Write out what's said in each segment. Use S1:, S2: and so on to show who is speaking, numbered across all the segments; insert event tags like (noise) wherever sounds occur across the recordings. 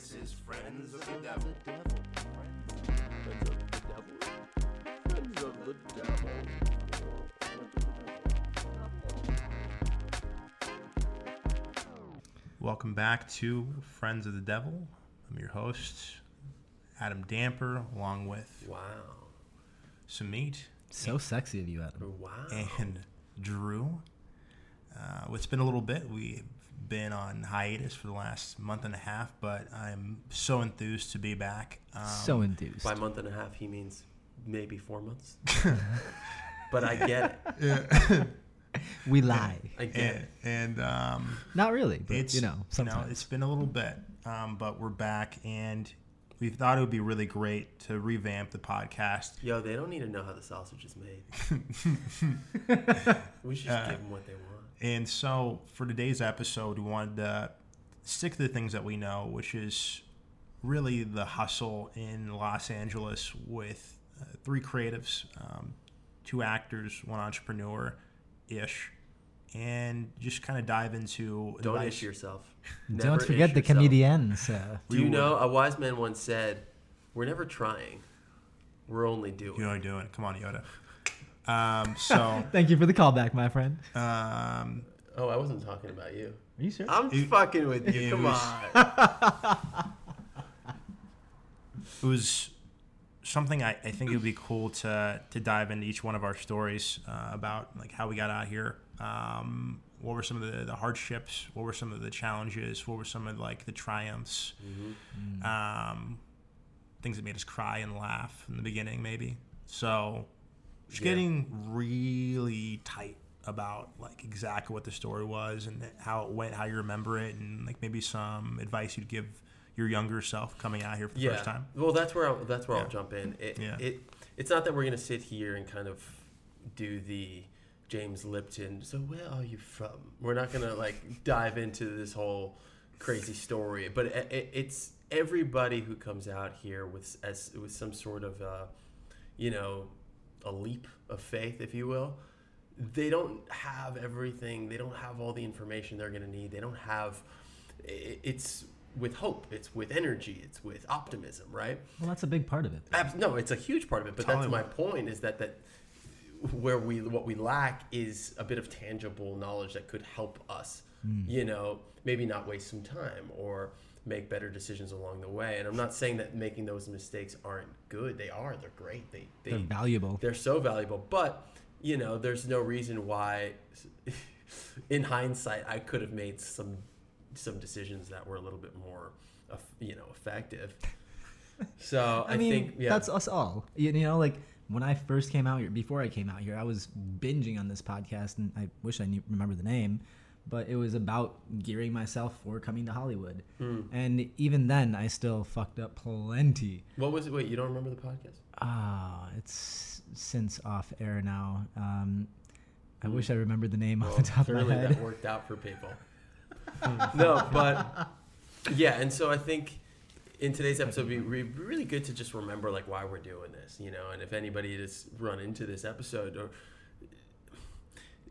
S1: This is Friends of the Devil.
S2: Friends of the devil.
S3: Welcome back to Friends of the Devil. I'm your host, Adam Damper, along with
S1: Wow.
S3: Samit
S4: So sexy of you, Adam.
S1: Wow.
S3: and Drew. Uh, it's been a little bit. We've been on hiatus for the last month and a half, but I'm so enthused to be back. Um,
S4: so enthused.
S1: By month and a half, he means maybe four months. (laughs) but I get it. (laughs)
S4: we lie.
S1: I get
S3: and,
S1: it.
S3: and um,
S4: Not really, but
S3: it's
S4: you know, sometimes.
S3: you know, it's been a little bit, um, but we're back, and we thought it would be really great to revamp the podcast.
S1: Yo, they don't need to know how the sausage is made. (laughs) we should
S3: Uh,
S1: just give them what they want.
S3: And so for today's episode, we wanted to stick to the things that we know, which is really the hustle in Los Angeles with uh, three creatives, um, two actors, one entrepreneur ish, and just kind of dive into.
S1: Don't
S3: advice-
S1: ish yourself. (laughs)
S4: Don't forget
S1: ish
S4: the
S1: yourself.
S4: comedians. Uh,
S1: Do you know a wise man once said, "We're never trying. We're only doing."
S3: You know what I'm doing. Come on, Yoda. Um, so, (laughs)
S4: thank you for the callback, my friend.
S3: um,
S1: Oh, I wasn't talking about you.
S4: Are you sure?
S1: I'm
S3: It-
S1: fucking with you. Come
S3: was-
S1: on. (laughs)
S3: it was something I, I think it would be cool to to dive into each one of our stories uh, about like how we got out here. Um, what were some of the, the hardships? What were some of the challenges? What were some of like the triumphs? Um, things that made us cry and laugh in the beginning, maybe. So, just
S1: Yeah.
S3: getting really tight about like exactly what the story was and how it went, how you remember it, and like maybe some advice you'd give your younger self coming out here for the
S1: yeah.
S3: first time.
S1: Well, that's where I'll, that's where
S3: Yeah.
S1: I'll jump in. It,
S3: Yeah.
S1: it it's not that we're gonna sit here and kind of do the James Lipton. So where are you from? We're not gonna like dive into this whole crazy story, but it, it, it's everybody who comes out here with as with some sort of uh, you know a leap of faith, if you will. They don't have everything. They don't have all the information they're gonna need. They don't have. It's with hope. It's with energy. It's with optimism, right?
S4: well, that's a big part of it.
S1: No, it's a huge part of it. But that's
S3: Totally.
S1: my point. Is that that where we what we lack is a bit of tangible knowledge that could help us. Hmm. You know, maybe not waste some time or make better decisions along the way. And I'm not saying that making those mistakes aren't good. They are. They're great. They they
S4: They're valuable.
S1: they're so valuable. But you know, there's no reason why, (laughs) in hindsight, I could have made some some decisions that were a little bit more, you know, effective. (laughs) So I,
S4: I mean,
S1: think yeah,
S4: that's us all. You, you know, like when I first came out here, before I came out here, I was binging on this podcast, and I wish I knew remember the name, but it was about gearing myself for coming to Hollywood.
S1: Hmm.
S4: And even then, I still fucked up plenty.
S1: what was it? Wait, you don't remember the podcast?
S4: Ah, it's since off air now. Um, I wish I remembered the name
S1: Well,
S4: off the top of my head.
S1: that worked out for people. (laughs) no, but yeah, and so I think in today's episode, it'd be really good to just remember like why we're doing this, you know, and if anybody has run into this episode or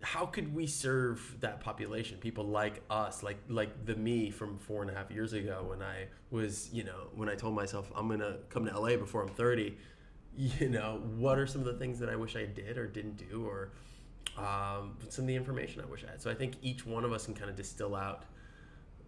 S1: how could we serve that population? People like us like like the me from four and a half years ago when i was you know when i told myself i'm gonna come to la before i'm 30 (laughs) you know what are some of the things that i wish i did or didn't do or um, some of the information i wish i had? So i think each one of us can kind of distill out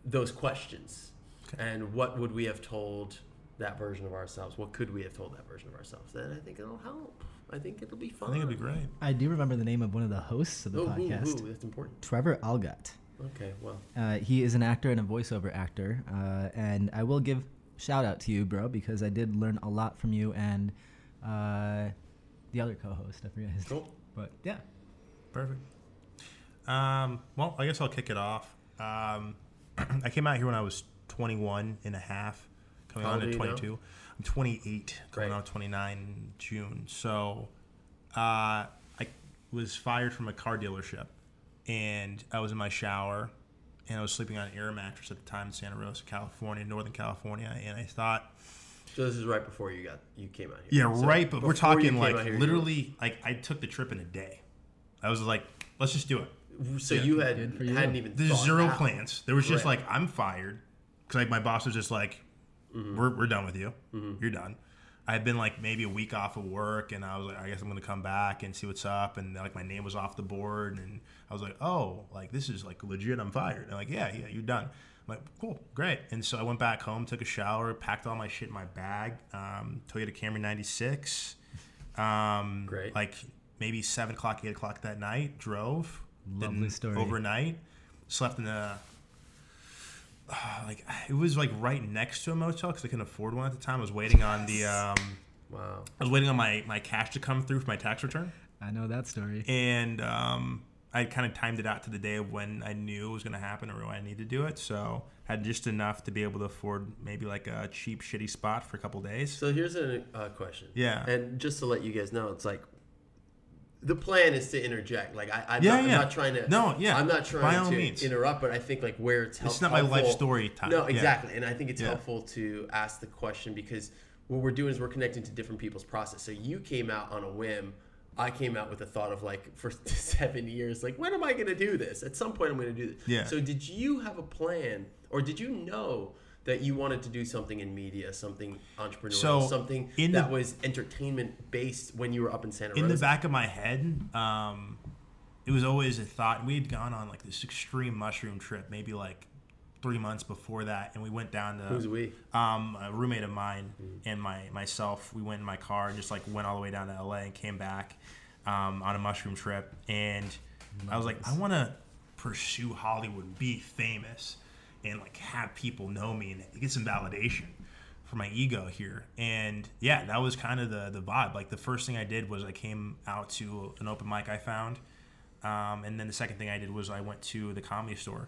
S1: those questions. And what would we have told that version of ourselves? What could we have told that version of ourselves? And i think it'll help i think it'll be fun
S3: I think it'll be great.
S4: I do remember the name of one of the hosts of the
S1: Ooh, ooh,
S4: podcast,
S1: ooh, that's important
S4: Trevor Algott.
S1: okay well
S4: Uh, he is an actor and a voiceover actor, uh, and I will give shout out to you, bro, because I did learn a lot from you and uh, the other co-host. I forget his name,
S1: cool
S4: but yeah.
S3: Perfect. Um, well, I guess I'll kick it off. Um, (clears throat) I came out here when I was 21 and a half, coming
S1: How
S3: on
S1: old
S3: to
S1: are you
S3: 22. I'm 28, coming
S1: Great.
S3: on 29 June. So uh, I was fired from a car dealership, and I was in my shower, and I was sleeping on an air mattress at the time in Santa Rosa, California, Northern California, and I thought,
S1: So this is right before you got you came out here.
S3: yeah,
S1: So
S3: right. But we're talking like
S1: out here, you-
S3: literally, like I took the trip in a day. I was like, let's just do it.
S1: So
S3: Yeah.
S1: you had
S4: you.
S1: hadn't even
S3: There's zero
S1: out.
S3: plans. There was just
S1: Right.
S3: like I'm fired because like my boss was just like, we're, we're done with you. You're done. I had been like maybe a week off of work, and I was like, I guess I'm gonna come back and see what's up. And like my name was off the board, and I was like, oh, like this is like legit. I'm fired. And like, yeah, yeah, you're done. I'm like, cool, great. And so I went back home, took a shower, packed all my shit in my bag. Um, Toyota Camry '96. Um,
S1: Great.
S3: Like maybe seven o'clock, eight o'clock that night. Drove.
S4: Lovely story.
S3: Overnight, slept in a (sighs) like (sighs) it was like right next to a motel because I couldn't afford one at the time. I was waiting on the um,
S1: Wow.
S3: I was waiting on my my cash to come through for my tax return,
S4: I know that story.
S3: and um, I kind of timed it out to the day of when I knew it was going to happen or when I needed to do it. So had just enough to be able to afford maybe like a cheap shitty spot for a couple days.
S1: So here's a uh, question.
S3: Yeah.
S1: And just to let you guys know, it's like the plan is to interject. Like I, I'm,
S3: Yeah,
S1: not,
S3: yeah.
S1: I'm not trying to.
S3: No, yeah.
S1: I'm not trying to
S3: means.
S1: interrupt, but I think like where it's
S3: helpful.
S1: It's
S3: not my life story time.
S1: No,
S3: Yeah.
S1: exactly. And I think it's
S3: Yeah.
S1: helpful to ask the question because what we're doing is we're connecting to different people's process. So you came out on a whim. I came out with the thought of like for (laughs) seven years, like when am I going to do this? At some point, I'm going to do this.
S3: Yeah.
S1: So did you have a plan, or did you know that you wanted to do something in media, something entrepreneurial,
S3: So,
S1: something
S3: in
S1: that
S3: the-
S1: was entertainment based when you were up in Santa Rosa?
S3: in the back of my head, um, it was always a thought. We had gone on like this extreme mushroom trip, maybe like three months before that, and we went down to
S1: Who's we?
S3: um, a roommate of mine and my myself. We went in my car and just like went all the way down to LA and came back um, on a mushroom trip. And I was like, I want to pursue Hollywood, and be famous, and like have people know me and get some validation for my ego here. And yeah, that was kind of the the vibe. Like the first thing I did was I came out to an open mic I found. Um, and then the second thing I did was I went to the comedy store,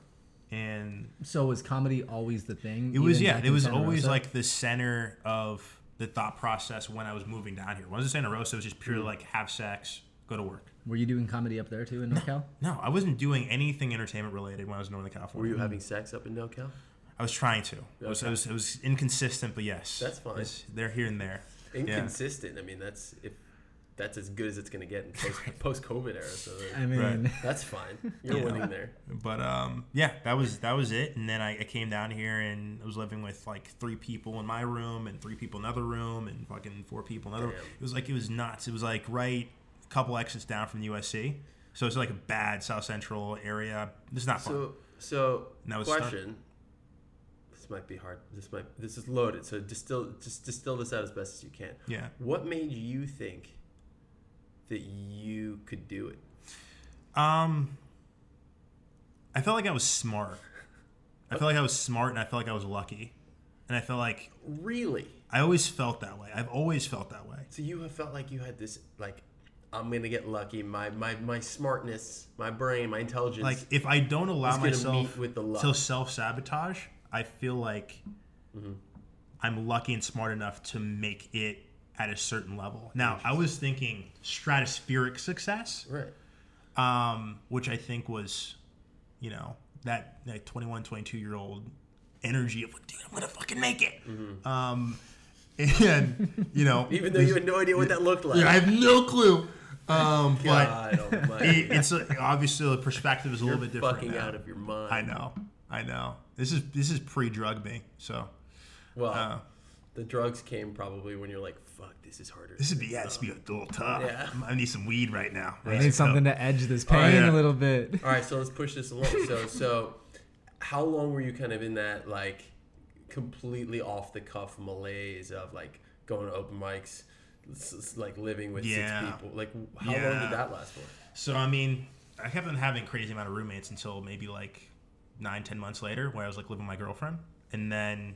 S3: and
S4: So was comedy always the thing?
S3: it was yeah. It was
S4: Santa
S3: always
S4: Rosa?
S3: like the center of the thought process when I was moving down here. Was in Santa Rosa, it was just purely
S4: Mm.
S3: like have sex, go to work.
S4: Were you doing comedy up there too in NorCal?
S3: No, I wasn't doing anything entertainment related when I was in Northern California.
S1: Were
S3: California.
S1: you having sex up in NoCal?
S3: I was trying to. It was, it
S1: Okay.
S3: was, it was inconsistent, but yes,
S1: That's fine.
S3: It's- they're here and there.
S1: Inconsistent. I mean, that's if that's as good as it's going to get in post (laughs) post COVID era. So that-
S4: I mean,
S3: Right.
S1: that's fine. You're
S3: Yeah.
S1: winning there.
S3: But um, yeah, that was that was it. And then I, I came down here and I was living with like three people in my room and three people in another room and fucking four people in another.
S1: Damn.
S3: It was like it was nuts. It was like right a couple exits down from the USC. So it's like a bad South Central area. It's not fun.
S1: So so
S3: Now it's start-
S1: question. This might be hard. This might this is loaded. So distill just distill this out as best as you can.
S3: yeah.
S1: What made you think that you could do it?
S3: Um, I felt like I was smart. I felt like I was smart, and I felt like I was lucky, and I felt like
S1: Really?
S3: I always felt that way. I've always felt that way.
S1: So you have felt like you had this like I'm gonna get lucky. My my my smartness, my brain, my intelligence.
S3: Like if I don't allow myself
S1: meet with the luck.
S3: to self sabotage, I feel like
S1: Mm-hmm.
S3: I'm lucky and smart enough to make it at a certain level. Now I was thinking stratospheric success,
S1: right.
S3: um, which I think was, you know, that that 21, 22 year old energy of like, dude, I'm gonna fucking make it. Um, (laughs) and you know,
S1: Mm-hmm. (laughs) Even though you had no idea what that looked like.
S3: yeah, I have no clue. Um, (laughs) but it, it's uh, obviously the perspective is a
S1: You're
S3: little bit different.
S1: fucking
S3: now.
S1: out of your mind.
S3: I know, I know. This is this is pre-drug me, so
S1: Well,
S3: uh,
S1: the drugs came probably when you're like, "Fuck, this is harder."
S3: this would be yeah, this would be a little tough.
S1: Yeah. (laughs)
S3: I need some weed right now.
S4: I need something to edge this pain
S1: Oh,
S3: yeah.
S4: a little bit.
S1: All right, so (laughs) let's push this along. So, so how long were you kind of in that like completely off the cuff malaise of like going to open mics, s- s- like living with
S3: Yeah.
S1: six people? Like, how long did that last for?
S3: So I mean, I kept on having a crazy amount of roommates until maybe like nine, ten months later, where I was like living with my girlfriend, and then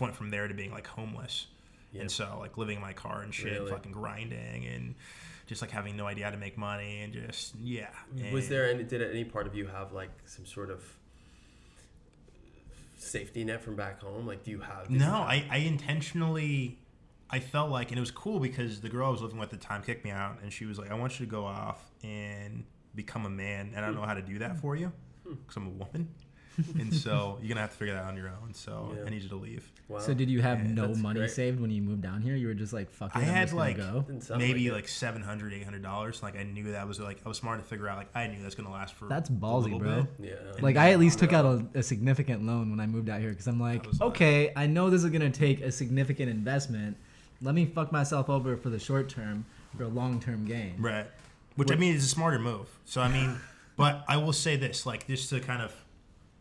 S3: went from there to being like homeless,
S1: Yeah.
S3: and so like living in my car and shit,
S1: Really?
S3: fucking grinding, and just like having no idea how to make money, and just yeah.
S1: Was there any? Did any part of you have like some sort of safety net from back home? Like, do you have?
S3: No, I, I intentionally, I felt like, and it was cool because the girl I was living with at the time kicked me out, and she was like, "I want you to go off and become a man, and I don't know how to do that for you hmm. because I'm a woman." and so (laughs) you're gonna have to figure that out on your own. So
S1: Yeah.
S3: I need you to leave.
S1: Wow.
S4: So did you have
S3: Yeah,
S4: no money
S1: great.
S4: saved when you moved down here? You were just like, fuck it,
S3: I
S4: I'm
S3: had
S4: just
S3: like
S4: go.
S3: Maybe
S1: like it.
S3: like 700 800 dollars. Like I knew that was like I was smart to figure out. Like I knew that's gonna last for.
S4: That's
S3: a
S4: ballsy,
S3: little
S4: bro.
S3: bit.
S1: yeah.
S4: Like I at least took out a, a significant loan when I moved out here because I'm like,
S3: was like-
S4: okay, I know this is gonna take a significant investment. Let me fuck myself over for the short term for a long term gain.
S3: Right. Which I mean is a smarter move. So I mean, (laughs) but I will say this, like just to kind of,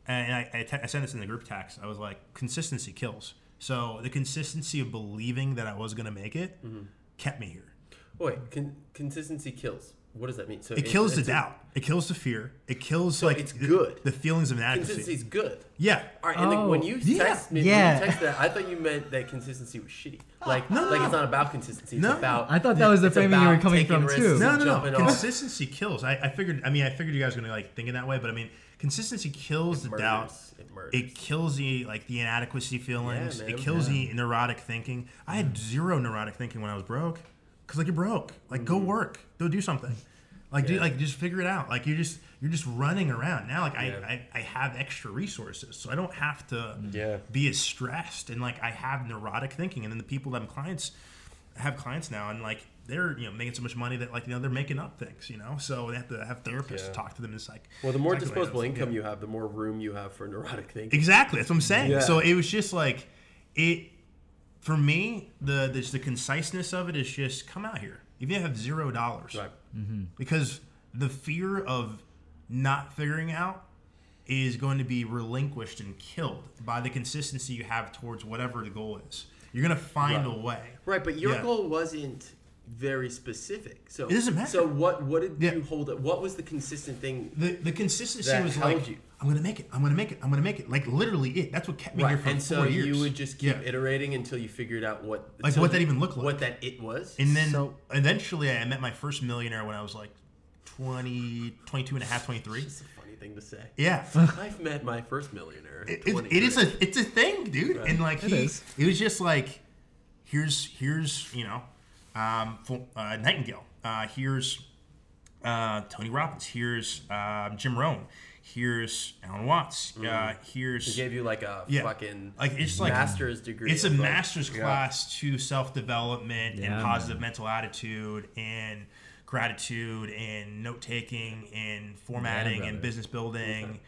S3: and I, I, te- I sent this in the group text. I was like, consistency kills. So the consistency of believing that I was gonna make it
S1: Mm-hmm.
S3: kept me here.
S1: Wait, con- consistency kills. What does that mean? So
S3: It kills the doubt. It kills the fear. It kills like
S1: it's
S3: the-
S1: good.
S3: The, feelings of inadequacy.
S1: Consistency's good.
S3: Yeah.
S1: All right, and then when
S4: Oh,
S1: you
S3: yeah,
S1: text me,
S4: yeah.
S1: when you text that, I thought you meant that consistency was shitty. Ah, like, like it's not about consistency. It's
S3: No.
S1: about.
S4: I thought that was the framing you were coming from too.
S3: No, no, no.
S1: jumping off.
S3: Consistency kills. I, I figured. I mean, I figured you guys were gonna like thinking that way, but I mean, consistency kills the doubt.
S1: It.
S3: It kills the like the inadequacy feelings.
S1: man.
S3: it kills
S4: Yeah.
S3: the neurotic thinking. I had zero neurotic thinking when I was broke, because like you're broke. Like go work, go do something. Like do
S1: Mm-hmm.
S3: Like just figure it out. Like you're just you're just running around now. Like
S1: Yeah.
S3: I, I I have extra resources, so I don't have to
S1: Yeah.
S3: be as stressed and like I have neurotic thinking. And then the people that I'm clients I have clients now and like they're you know making so much money that like you know they're making up things you know so they have to have therapists
S1: Yeah.
S3: talk to them it's like
S1: well, the more disposable
S3: yeah.
S1: income you have, the more room you have for neurotic thinking.
S3: exactly that's what I'm saying
S1: Yeah.
S3: so it was just like it for me the the, the conciseness of it is just come out here if you have zero dollars
S1: Right. Mm-hmm.
S3: because the fear of not figuring out is going to be relinquished and killed by the consistency you have towards whatever the goal is you're going to find
S1: Right.
S3: a way
S1: Right, but your
S3: Yeah.
S1: goal wasn't very specific. So
S3: It doesn't matter.
S1: So what? What did
S3: Yeah.
S1: you hold? Up? What was the consistent thing?
S3: The the consistency
S1: That
S3: was
S1: held
S3: like
S1: you.
S3: I'm gonna make it. I'm gonna make it. I'm gonna make it. Like literally it. That's what kept me here
S1: Right,
S3: for
S1: and
S3: four
S1: so
S3: years.
S1: you would just keep
S3: Yeah.
S1: iterating until you figured out what
S3: Like, what that even looked like.
S1: what that it was.
S3: And then
S4: So-
S3: eventually I met my first millionaire when I was like 20, 22 and a half, 23.
S1: it's a funny thing to say.
S3: Yeah. (laughs)
S1: I've met my first millionaire.
S3: It, it, it is a it's a thing, dude.
S1: Right.
S3: And like
S4: It
S3: he,
S4: is.
S3: it was just like, here's here's you know, um, Fo- uh, Nightingale. Uh, here's uh, Tony Robbins. Here's um, Jim Rohn. Here's Alan Watts. Uh,
S1: He
S3: here's
S1: gave you like a
S3: Yeah.
S1: fucking
S3: like it's like
S1: master's degree.
S3: It's a
S1: like-
S3: master's
S1: Yeah.
S3: class to self development
S4: Yeah,
S3: and positive mental attitude and gratitude and note taking and formatting
S4: brother.
S3: and business building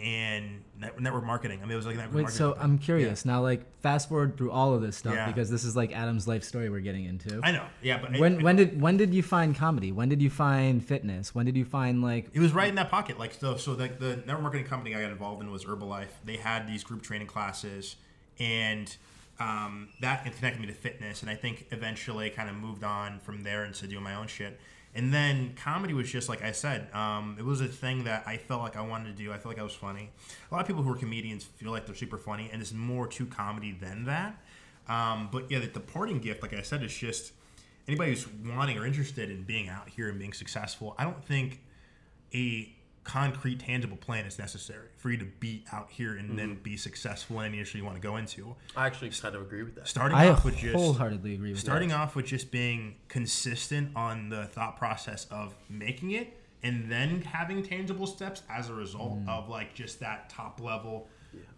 S3: and network marketing. I mean, it was like network
S4: Wait,
S3: marketing.
S4: so I'm curious now. Like, fast forward through all of this stuff
S3: Yeah.
S4: because this is like Adam's life story we're getting into.
S3: I know, yeah, but
S4: when when did when did you find comedy? When did you find fitness? When did you find like
S3: it was right in that pocket. Like so, so like the network marketing company I got involved in was Herbalife. They had these group training classes, and um, that connected me to fitness. And I think eventually kind of moved on from there into doing my own shit. And then comedy was just like I said, um, it was a thing that I felt like I wanted to do. I felt like I was funny. A lot of people who are comedians feel like they're super funny, and there's more to comedy than that. Um, but yeah, the, the parting gift, like I said, is just anybody who's wanting or interested in being out here and being successful. I don't think a concrete, tangible plan is necessary for you to be out here and then be successful in any industry you want to go into.
S1: I actually kind of agree with that.
S3: Starting
S4: I
S3: off with just
S4: wholeheartedly agree with
S3: starting off with just being consistent on the thought process of making it and then having tangible steps as a result
S4: Mm.
S3: of like just that top level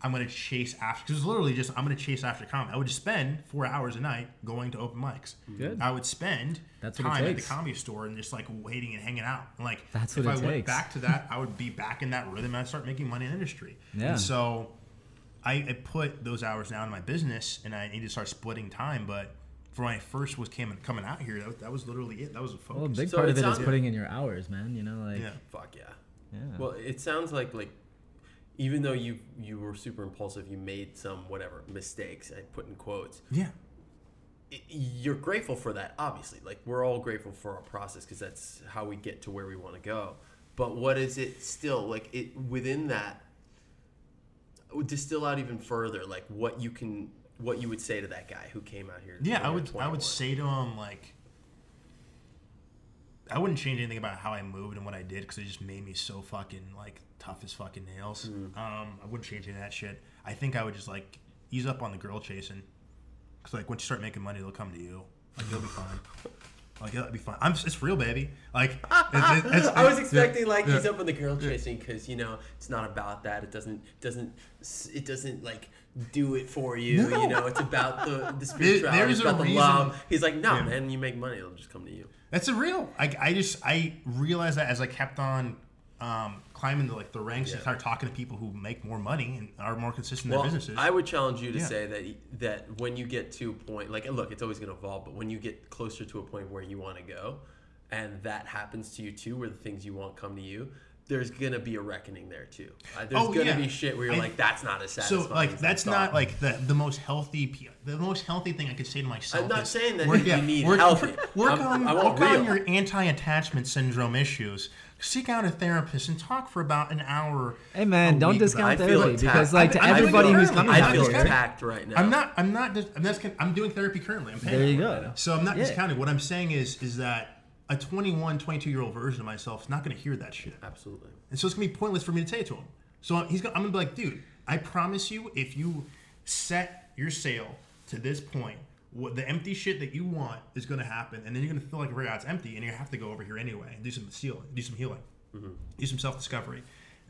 S3: i'm going to chase after because it's literally just i'm going to chase after comedy i would spend four hours a night going to open mics
S4: Good.
S3: i would spend
S4: That's what it
S3: time at the
S4: takes.
S3: comedy store and just like waiting and hanging out and like
S4: That's
S3: if
S4: what
S3: i
S4: it
S3: went
S4: takes.
S3: back to that i would be back in that rhythm and i'd start making money in the industry
S4: Yeah.
S3: and so I, I put those hours down in my business and I need to start splitting time. But for when I first was came, coming out here, that, was- that was literally it. That was a focus.
S4: Well, a big
S1: So
S4: part
S1: it
S4: of it is
S1: sounds-
S4: putting in your hours, man. You know, like
S3: yeah.
S1: Fuck yeah.
S4: yeah.
S1: Well, it sounds like like even though you you were super impulsive, you made some whatever mistakes. I put in quotes.
S3: Yeah.
S1: You're grateful for that, obviously. Like we're all grateful for our process because that's how we get to where we want to go. But what is it still like? It within that distill out even further, like what you can, what you would say to that guy who came out here.
S3: Yeah, I would I would say to him like I wouldn't change anything about how I moved and what I did because it just made me so fucking like tough as fucking nails.
S1: Mm.
S3: Um, I wouldn't change any of that shit. I think I would just like ease up on the girl chasing because like once you start making money, they'll come to you. Like you'll be (laughs) fine. Like that'd be fine. I'm it's real, baby. Like (laughs) it's, it's, it's,
S1: I was expecting like
S3: yeah.
S1: he's up on the girl chasing because you know it's not about that. It doesn't doesn't it doesn't like do it for you.
S3: No.
S1: You know, it's about the the (laughs) spirituality.
S3: there's
S1: It's about
S3: a
S1: the
S3: reason-
S1: love. He's like, no,
S3: Yeah.
S1: man, you make money, it'll just come to you.
S3: That's a real. I, I just I realized that as I kept on um, climbing the like the ranks and
S1: Yeah.
S3: started talking to people who make more money and are more consistent in
S1: Well,
S3: their businesses.
S1: I would challenge you to
S3: Yeah.
S1: say that that when you get to a point, like, look, it's always going to evolve, but when you get closer to a point where you want to go, and that happens to you too, where the things you want come to you, there's going to be a reckoning there too. Uh, there's
S3: Oh,
S1: going to
S3: yeah.
S1: be shit where you're
S3: I-
S1: like, that's not as satisfying.
S3: so like
S1: as I
S3: that's
S1: thought."
S3: not like the the most healthy the most healthy thing I could say to myself.
S1: I'm not
S3: is
S1: saying that
S3: work-
S1: you need
S3: work,
S1: healthy.
S3: Work
S1: I'm-
S3: on
S1: I want
S3: work on your anti-attachment syndrome issues. Seek out a therapist and talk for about an hour.
S4: Hey man,
S3: a
S4: don't
S3: week
S4: discount
S1: I
S4: therapy
S1: attacked.
S4: because like to
S3: I- I feel
S4: everybody who's coming
S1: I
S4: out
S1: feel attacked right now.
S3: I'm not. I'm not. Just, I'm, that's, I'm doing therapy currently. I'm paying
S4: there you
S3: for it.
S4: go.
S3: So I'm not
S4: Yeah.
S3: discounting. What I'm saying is, is that a 21, 22 year old version of myself is not going to hear that shit,
S1: Absolutely.
S3: and so it's going to be pointless for me to say it to him. So he's. Gonna, I'm going to be like, dude, I promise you, if you set your sail to this point, what the empty shit that you want is going to happen, and then you're going to feel like it's empty, and you have to go over here anyway and do some healing, do some healing, mm-hmm. do some self discovery.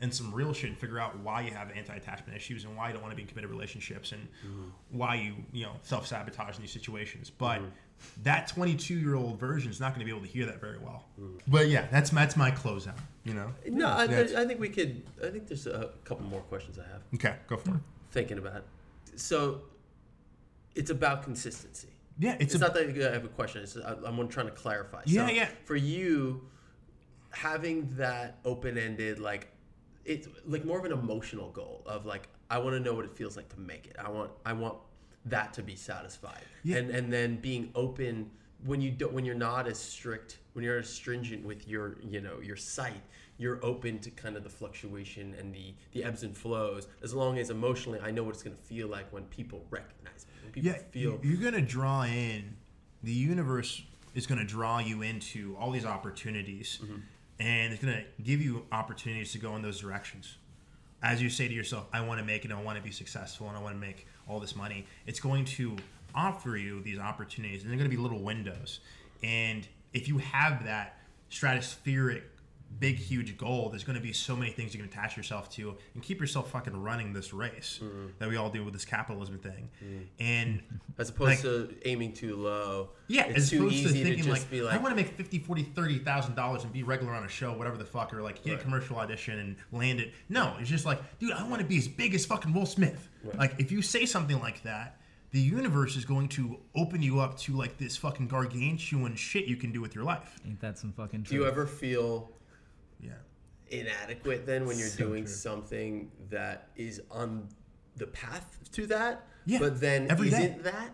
S3: And some real shit, and figure out why you have anti-attachment issues, and why you don't want to be in committed relationships, and mm-hmm. why you, you know, self-sabotage in these situations. But mm-hmm. That 22-year-old version is not going to be able to hear that very well. Hmm. But yeah, that's that's my closeout. You know.
S1: No, I, I think we could. I think there's a couple more questions I have.
S3: Okay, go for it.
S1: Thinking about it. So, it's about consistency.
S3: Yeah,
S1: It's,
S3: it's, a,
S1: not that I have a question. It's, I- I'm trying to clarify.
S3: Yeah,
S1: so
S3: yeah.
S1: For you, having that open-ended, like, it's like more of an emotional goal of like, I want to know what it feels like to make it. I want, I want that to be satisfied.
S3: Yeah.
S1: And and then being open when you don't, when you're not as strict, when you're as stringent with your, you know, your site. You're open to kind of the fluctuation and the the ebbs and flows, as long as emotionally I know what it's going to feel like when people recognize me. When people
S3: yeah,
S1: feel
S3: you're going to draw in the universe is going to draw you into all these opportunities
S1: Mm-hmm.
S3: and it's going to give you opportunities to go in those directions as you say to yourself i want to make it i want to be successful and i want to make all this money it's going to offer you these opportunities and they're going to be little windows. And if you have that stratospheric big huge goal there's going to be so many things you can attach yourself to and keep yourself fucking running this race
S1: Mm-hmm.
S3: that we all do with this capitalism thing and
S1: As opposed
S3: Like-
S1: to aiming too low.
S3: yeah,
S1: it's
S3: as
S1: too
S3: opposed to
S1: easy to,
S3: thinking
S1: just
S3: like,
S1: be like,
S3: I want to make 50, 40, 30,000 dollars and be regular on a show, whatever the fuck, or like get
S1: Right.
S3: a commercial audition and land it. No, it's just like, dude, I want to be as big as fucking Will Smith. Like, if you say something like that, the universe is going to open you up to like this fucking gargantuan shit you can do with your life.
S4: Ain't that some fucking?
S1: do you ever feel
S3: Yeah.
S1: inadequate then when you're
S4: So
S1: doing
S4: true.
S1: something that is on the path to that?
S3: Yeah,
S1: But then
S3: every day.
S1: isn't that?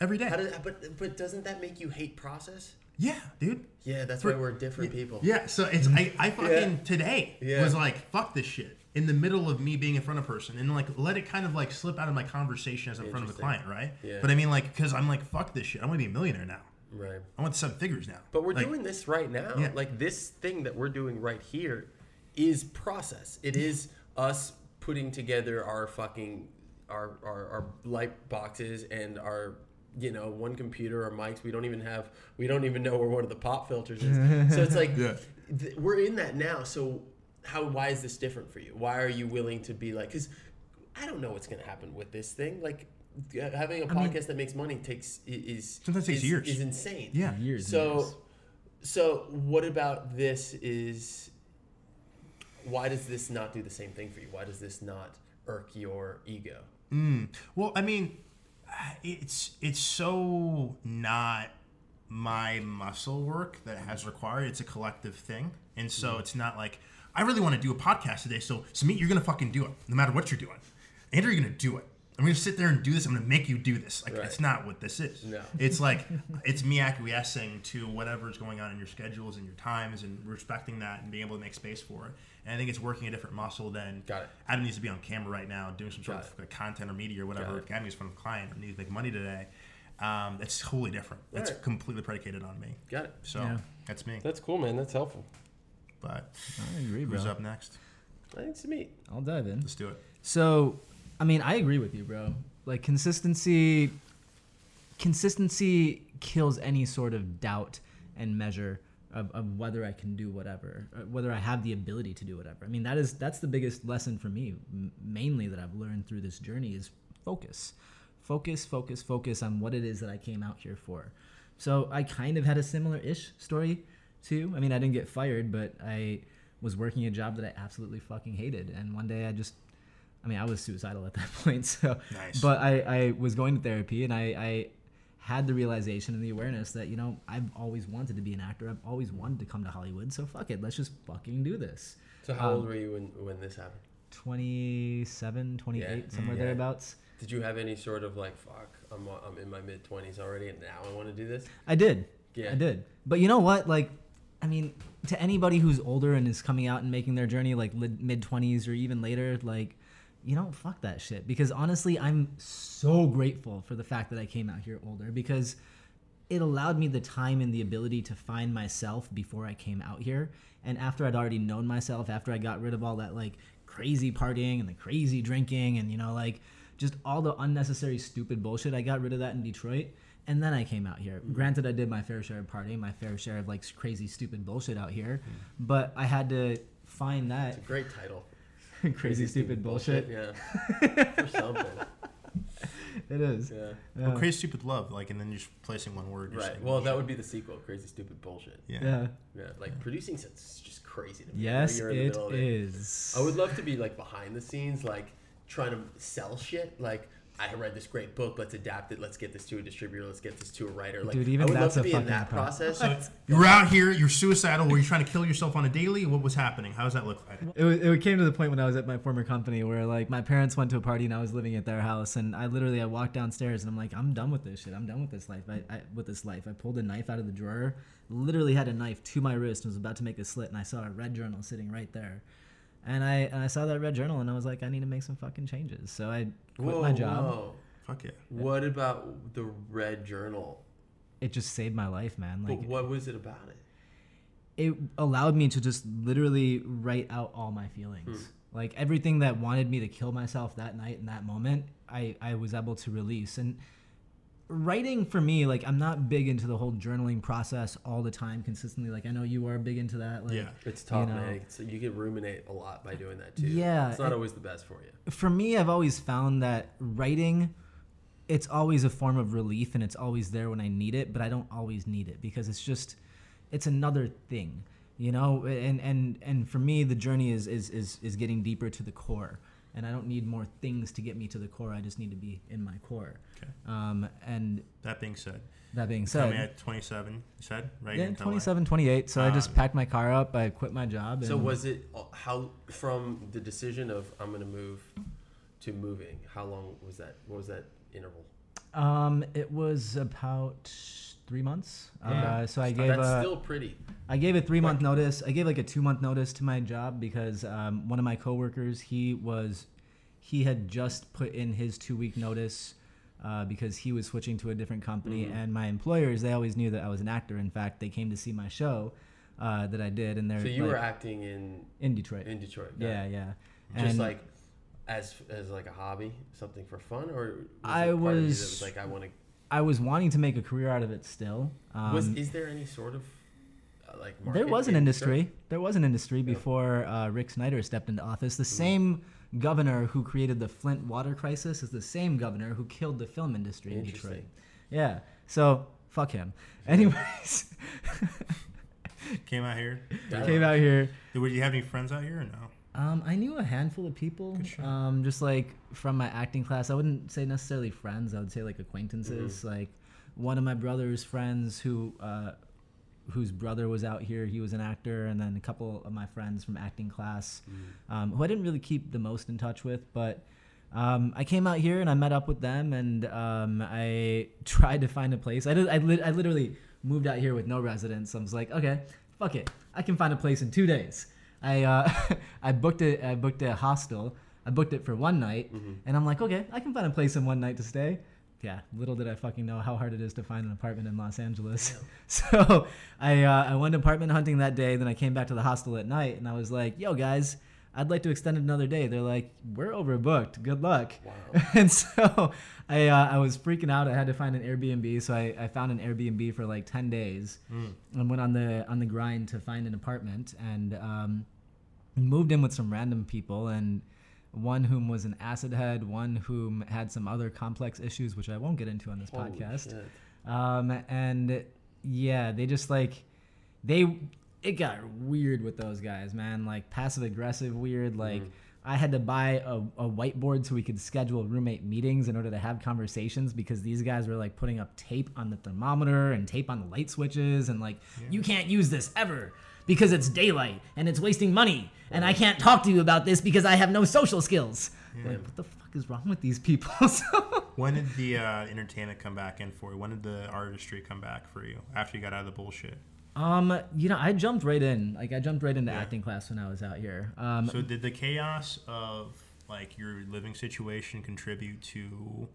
S3: Every day.
S1: How does, but but doesn't that make you hate process?
S3: yeah, dude.
S1: Yeah, that's
S3: For-
S1: why we're different people.
S3: Yeah, so it's I, I (laughs) fucking today
S1: Yeah.
S3: was like fuck this shit in the middle of me being in front of a person and like let it kind of like slip out of my conversation as I'm in front of a client, right?
S1: Yeah.
S3: But I mean like because I'm like fuck this shit. I want to be a millionaire now.
S1: Right.
S3: I want seven figures now.
S1: But we're
S3: Like,
S1: doing this right now.
S3: Yeah.
S1: Like this thing that we're doing right here is process. It is us putting together our fucking our our, our light boxes and our you know one computer or mics. We don't even have. We don't even know where one of the pop filters is. (laughs) so it's like
S3: Yeah.
S1: th- we're in that now. So how why is this different for you? Why are you willing to be like? Because I don't know what's gonna happen with this thing. Like having a
S4: I mean-
S1: podcast that makes money takes is
S3: Sometimes takes
S1: is,
S3: years.
S1: Is insane.
S3: Yeah.
S4: years?
S1: So,
S4: years.
S1: so what about this? Is why does this not do the same thing for you? Why does this not irk your ego?
S3: Mm. Well, I mean, it's it's so not my muscle work that has required. It's a collective thing, and so
S1: Mm-hmm.
S3: it's not like I really want to do a podcast today. So, Samit, you're gonna fucking do it, no matter what you're doing. Andrew, you're gonna do it. I'm gonna sit there and do this. I'm gonna make you do this. Like
S1: Right.
S3: it's not what this is.
S1: No.
S3: It's like (laughs) it's me acquiescing to whatever's going on in your schedules and your times, and respecting that and being able to make space for it. And I think it's working a different muscle than
S1: Got it.
S3: Adam needs to be on camera right now doing some sort
S1: Got
S3: of like, content or media or whatever.
S1: Got it.
S3: Adam needs from a client or needs to make money today. Um, that's totally different. That's
S1: Right.
S3: completely predicated on me.
S1: Got it.
S3: So
S4: Yeah.
S3: that's me.
S1: That's cool, man. That's helpful.
S3: But
S4: I agree, bro.
S3: who's up next?
S1: I think it's me.
S4: I'll dive in.
S3: Let's do it.
S4: So, I mean, I agree with you, bro. Like consistency, consistency kills any sort of doubt and measure of, of whether I can do whatever, uh, whether I have the ability to do whatever. I mean, that is that's the biggest lesson for me, mainly that I've learned through this journey is focus, focus, focus, focus on what it is that I came out here for. So I kind of had a similar ish story too. I mean, I didn't get fired, but I was working a job that I absolutely fucking hated, and one day I just I mean, I was suicidal at that (laughs) point. So,
S3: Nice.
S4: but I, I was going to therapy and I, I had the realization and the awareness that, you know, I've always wanted to be an actor. I've always wanted to come to Hollywood. So fuck it. Let's just fucking do this.
S1: So how
S4: Um,
S1: old were you when when this happened?
S4: 27, 28,
S1: Yeah.
S4: somewhere
S1: Yeah.
S4: thereabouts.
S1: Did you have any sort of like fuck? I'm I'm in my mid twenties already, and now I want to do this.
S4: I did.
S1: Yeah.
S4: I did. But you know what? Like, I mean, to anybody who's older and is coming out and making their journey like mid 20s or even later, like, you know, fuck that shit. Because honestly, I'm so grateful for the fact that I came out here older because it allowed me the time and the ability to find myself before I came out here. And after I'd already known myself, after I got rid of all that like crazy partying and the crazy drinking and, you know, like just all the unnecessary stupid bullshit, I got rid of that in Detroit. And then I came out here. Mm-hmm. Granted, I did my fair share of partying, my fair share of like crazy, stupid bullshit out here. Mm-hmm. But I had to find that
S1: Great title. (laughs)
S4: crazy, stupid bullshit.
S1: Yeah. (laughs) For something.
S4: It is.
S1: Yeah.
S4: Yeah.
S3: Crazy stupid love, like, and then you're just placing one word. just
S1: Right.
S3: saying
S1: Well, that would be the sequel. Crazy stupid bullshit.
S3: Yeah.
S4: yeah.
S1: Yeah. Like producing sense is just crazy to me.
S4: Yes,
S1: You're in the
S4: it
S1: middle. I would love to be like behind the scenes, like trying to sell shit. Like I had read this great book. Let's adapt it. Let's get this to a distributor. Let's get this to a writer. Like
S4: Dude, even
S1: I would
S4: that's
S1: love to
S4: a
S1: be in that
S4: pro-
S1: process.
S3: So you're out here, you're suicidal. Were you trying to kill yourself on a daily? What was happening? How does that look like?
S4: It, was, it came to the point when I was at my former company where like my parents went to a party and I was living at their house and I literally I walked downstairs and I'm like I'm done with this shit I'm done with this life I, I with this life I pulled a knife out of the drawer literally had a knife to my wrist and was about to make a slit and I saw a red journal sitting right there and I and I saw that red journal and I was like I need to make some fucking changes so I quit my job
S1: whoa.
S3: Fuck yeah.
S1: What about the red journal?
S4: it just saved my life man like
S1: but what was it about it?
S4: it allowed me to just literally write out all my feelings. Hmm. Like everything that wanted me to kill myself that night in that moment, I, I was able to release. And writing for me, like I'm not big into the whole journaling process all the time consistently. Like I know you are big into that. Like
S3: Yeah.
S1: It's tough,
S4: You know.
S1: man. It's, you can ruminate a lot by doing that too.
S4: Yeah,
S1: It's not
S4: and-
S1: always the best for you.
S4: for me, I've always found that writing, it's always a form of relief and it's always there when I need it, but I don't always need it because it's just, it's another thing, you know. And and and for me, the journey is is is is getting deeper to the core, and I don't need more things to get me to the core. I just need to be in my core.
S3: Okay.
S4: Um, and
S3: That being said,
S4: that being said,
S3: coming
S4: said,
S3: at 27, you said, right?
S4: yeah,
S3: In
S4: 27, 28. So I just
S3: Um,
S4: packed my car up. I quit my job. And
S1: So was it uh, how from the decision of I'm going to move to moving? How long was that? What was that interval?
S4: Um, it was about three months.
S1: Yeah.
S4: Uh, so I gave
S1: That's
S4: a,
S1: still pretty.
S4: I gave a three month notice. I gave like a two month notice to my job because um, one of my coworkers he was he had just put in his two week notice uh, because he was switching to a different company.
S1: Mhm.
S4: And my employers they always knew that I was an actor. In fact, they came to see my show uh, that I did, and they're
S1: So you
S4: like,
S1: were acting in
S4: in Detroit.
S1: in Detroit.
S4: yeah, yeah.
S1: Just
S4: And-
S1: like as as like a hobby, something for fun, or was
S4: I
S1: it part of you that
S4: was-
S1: was like I want to.
S4: I was wanting to make a career out of it still. Um,
S1: Was is there any sort of uh, like
S4: there was an
S1: in
S4: industry. There was an industry
S1: Yeah.
S4: before uh, Rick Snyder stepped into office. The same governor who created the Flint water crisis is the same governor who killed the film industry in Detroit. Yeah. So fuck him. Anyways, (laughs)
S3: Came out here.
S4: Came out here.
S3: Did you have any friends out here or no?
S4: Um, I knew a handful of people. Um, just like from my acting class. I wouldn't say necessarily friends. I would say like acquaintances.
S1: Mm-hmm.
S4: Like one of my brother's friends who, uh, whose brother was out here. He was an actor, and then a couple of my friends from acting class,
S1: Mm.
S4: um, who I didn't really keep the most in touch with, but. Um, I came out here and I met up with them and um, I (laughs) tried to find a place. I, did, I, lit I literally moved out here with no residence. I was like, okay, fuck it, I can find a place in two days. I uh, (laughs) I booked it. I booked a hostel. I booked it for one night,
S1: Mm-hmm.
S4: and I'm like, okay, I can find a place in one night to stay. Yeah, little did I fucking know how hard it is to find an apartment in Los Angeles. (laughs) So I uh, I went apartment hunting that day. Then I came back to the hostel at night, and I was like, yo guys, I'd like to extend it another day. They're like, we're overbooked. Good luck.
S1: Wow. (laughs)
S4: And so I uh, I was freaking out. I had to find an Airbnb, so I, I found an Airbnb for like ten days, and went on the on the grind to find an apartment and um, moved in with some random people and one whom was an acid head, one whom had some other complex issues, which I won't get into on this
S1: Holy
S4: podcast. Um, and yeah, they just like they it got weird with those guys, man. Like passive aggressive weird. Like I had to buy a, a whiteboard so we could schedule roommate meetings in order to have conversations because these guys were like putting up tape on the thermometer and tape on the light switches and like you can't use this ever because it's daylight and it's wasting money and I can't talk to you about this because I have no social skills. Like what the fuck is wrong with these people? (laughs)
S3: When did the uh, entertainment come back in for you? When did the artistry come back for you after you got out of the bullshit?
S4: Um, you know, I jumped right in. Like I jumped right into acting class when I was out here. Um,
S3: So did the chaos of like your living situation contribute to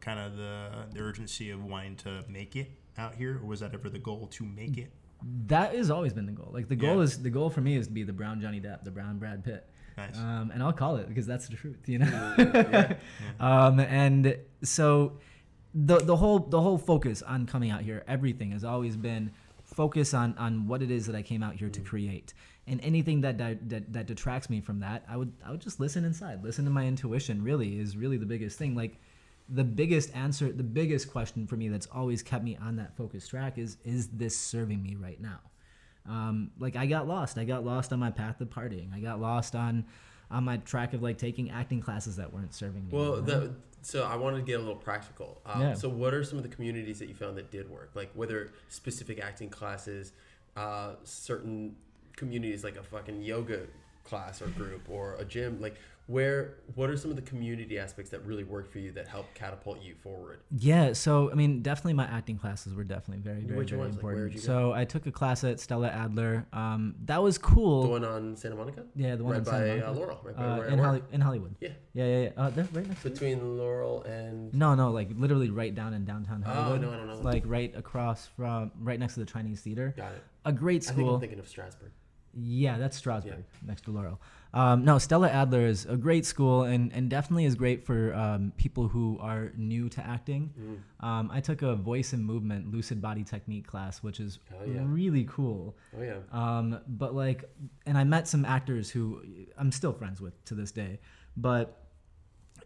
S3: kind of the, the urgency of wanting to make it out here, or was that ever the goal to make it?
S4: that has always been the goal. Like the goal
S3: Yeah.
S4: is the goal for me is to be the brown Johnny Depp, the brown Brad Pitt.
S3: Nice.
S4: Um, and I'll call it because that's the truth, you know. (laughs) um, and so the the whole the whole focus on coming out here, everything has always been focus on on what it is that I came out here to create. And anything that, that that detracts me from that, I would I would just listen inside, listen to my intuition. Really is really the biggest thing. Like the biggest answer, the biggest question for me that's always kept me on that focus track is is this serving me right now? um, like I got lost. I got lost on my path of partying. I got lost on on my track of like taking acting classes that weren't serving me.
S1: Well,
S4: know?
S1: that, so I wanted to get a little practical. Um,
S4: Yeah.
S1: So, what are some of the communities that you found that did work? Like, whether specific acting classes, uh, certain communities like a fucking yoga class or group or a gym. Like, where? What are some of the community aspects that really work for you that help catapult you forward?
S4: yeah. So I mean, definitely my acting classes were definitely very very
S1: Which
S4: very
S1: ones? Like,
S4: important.
S1: you go?
S4: so I took a class at Stella Adler. Um, that was cool.
S1: The one on Santa Monica.
S4: yeah, the one
S1: right
S4: in
S1: by
S4: Santa
S1: uh,
S4: Monica.
S1: Laurel, right by
S4: Uh, in. Holly- in Hollywood.
S1: Yeah,
S4: Yeah, yeah, yeah. Uh, they're right next to.
S1: between Laurel and.
S4: No, no, like literally right down in downtown hollywood
S1: Oh
S4: Hollywood.
S1: no, I don't know.
S4: Like right across from, right next to the Chinese Theater.
S1: Got it.
S4: A great
S1: I think
S4: school.
S1: I'm thinking of Strasberg.
S4: Yeah, that's Strasberg, next to Laurel. Um, no, Stella Adler is a great school and, and definitely is great for um, people who are new to acting.
S1: Mm.
S4: Um, I took a voice and movement lucid body technique class, which is
S1: Oh, yeah.
S4: really cool.
S1: Oh yeah.
S4: Um, but like, and I met some actors who I'm still friends with to this day, but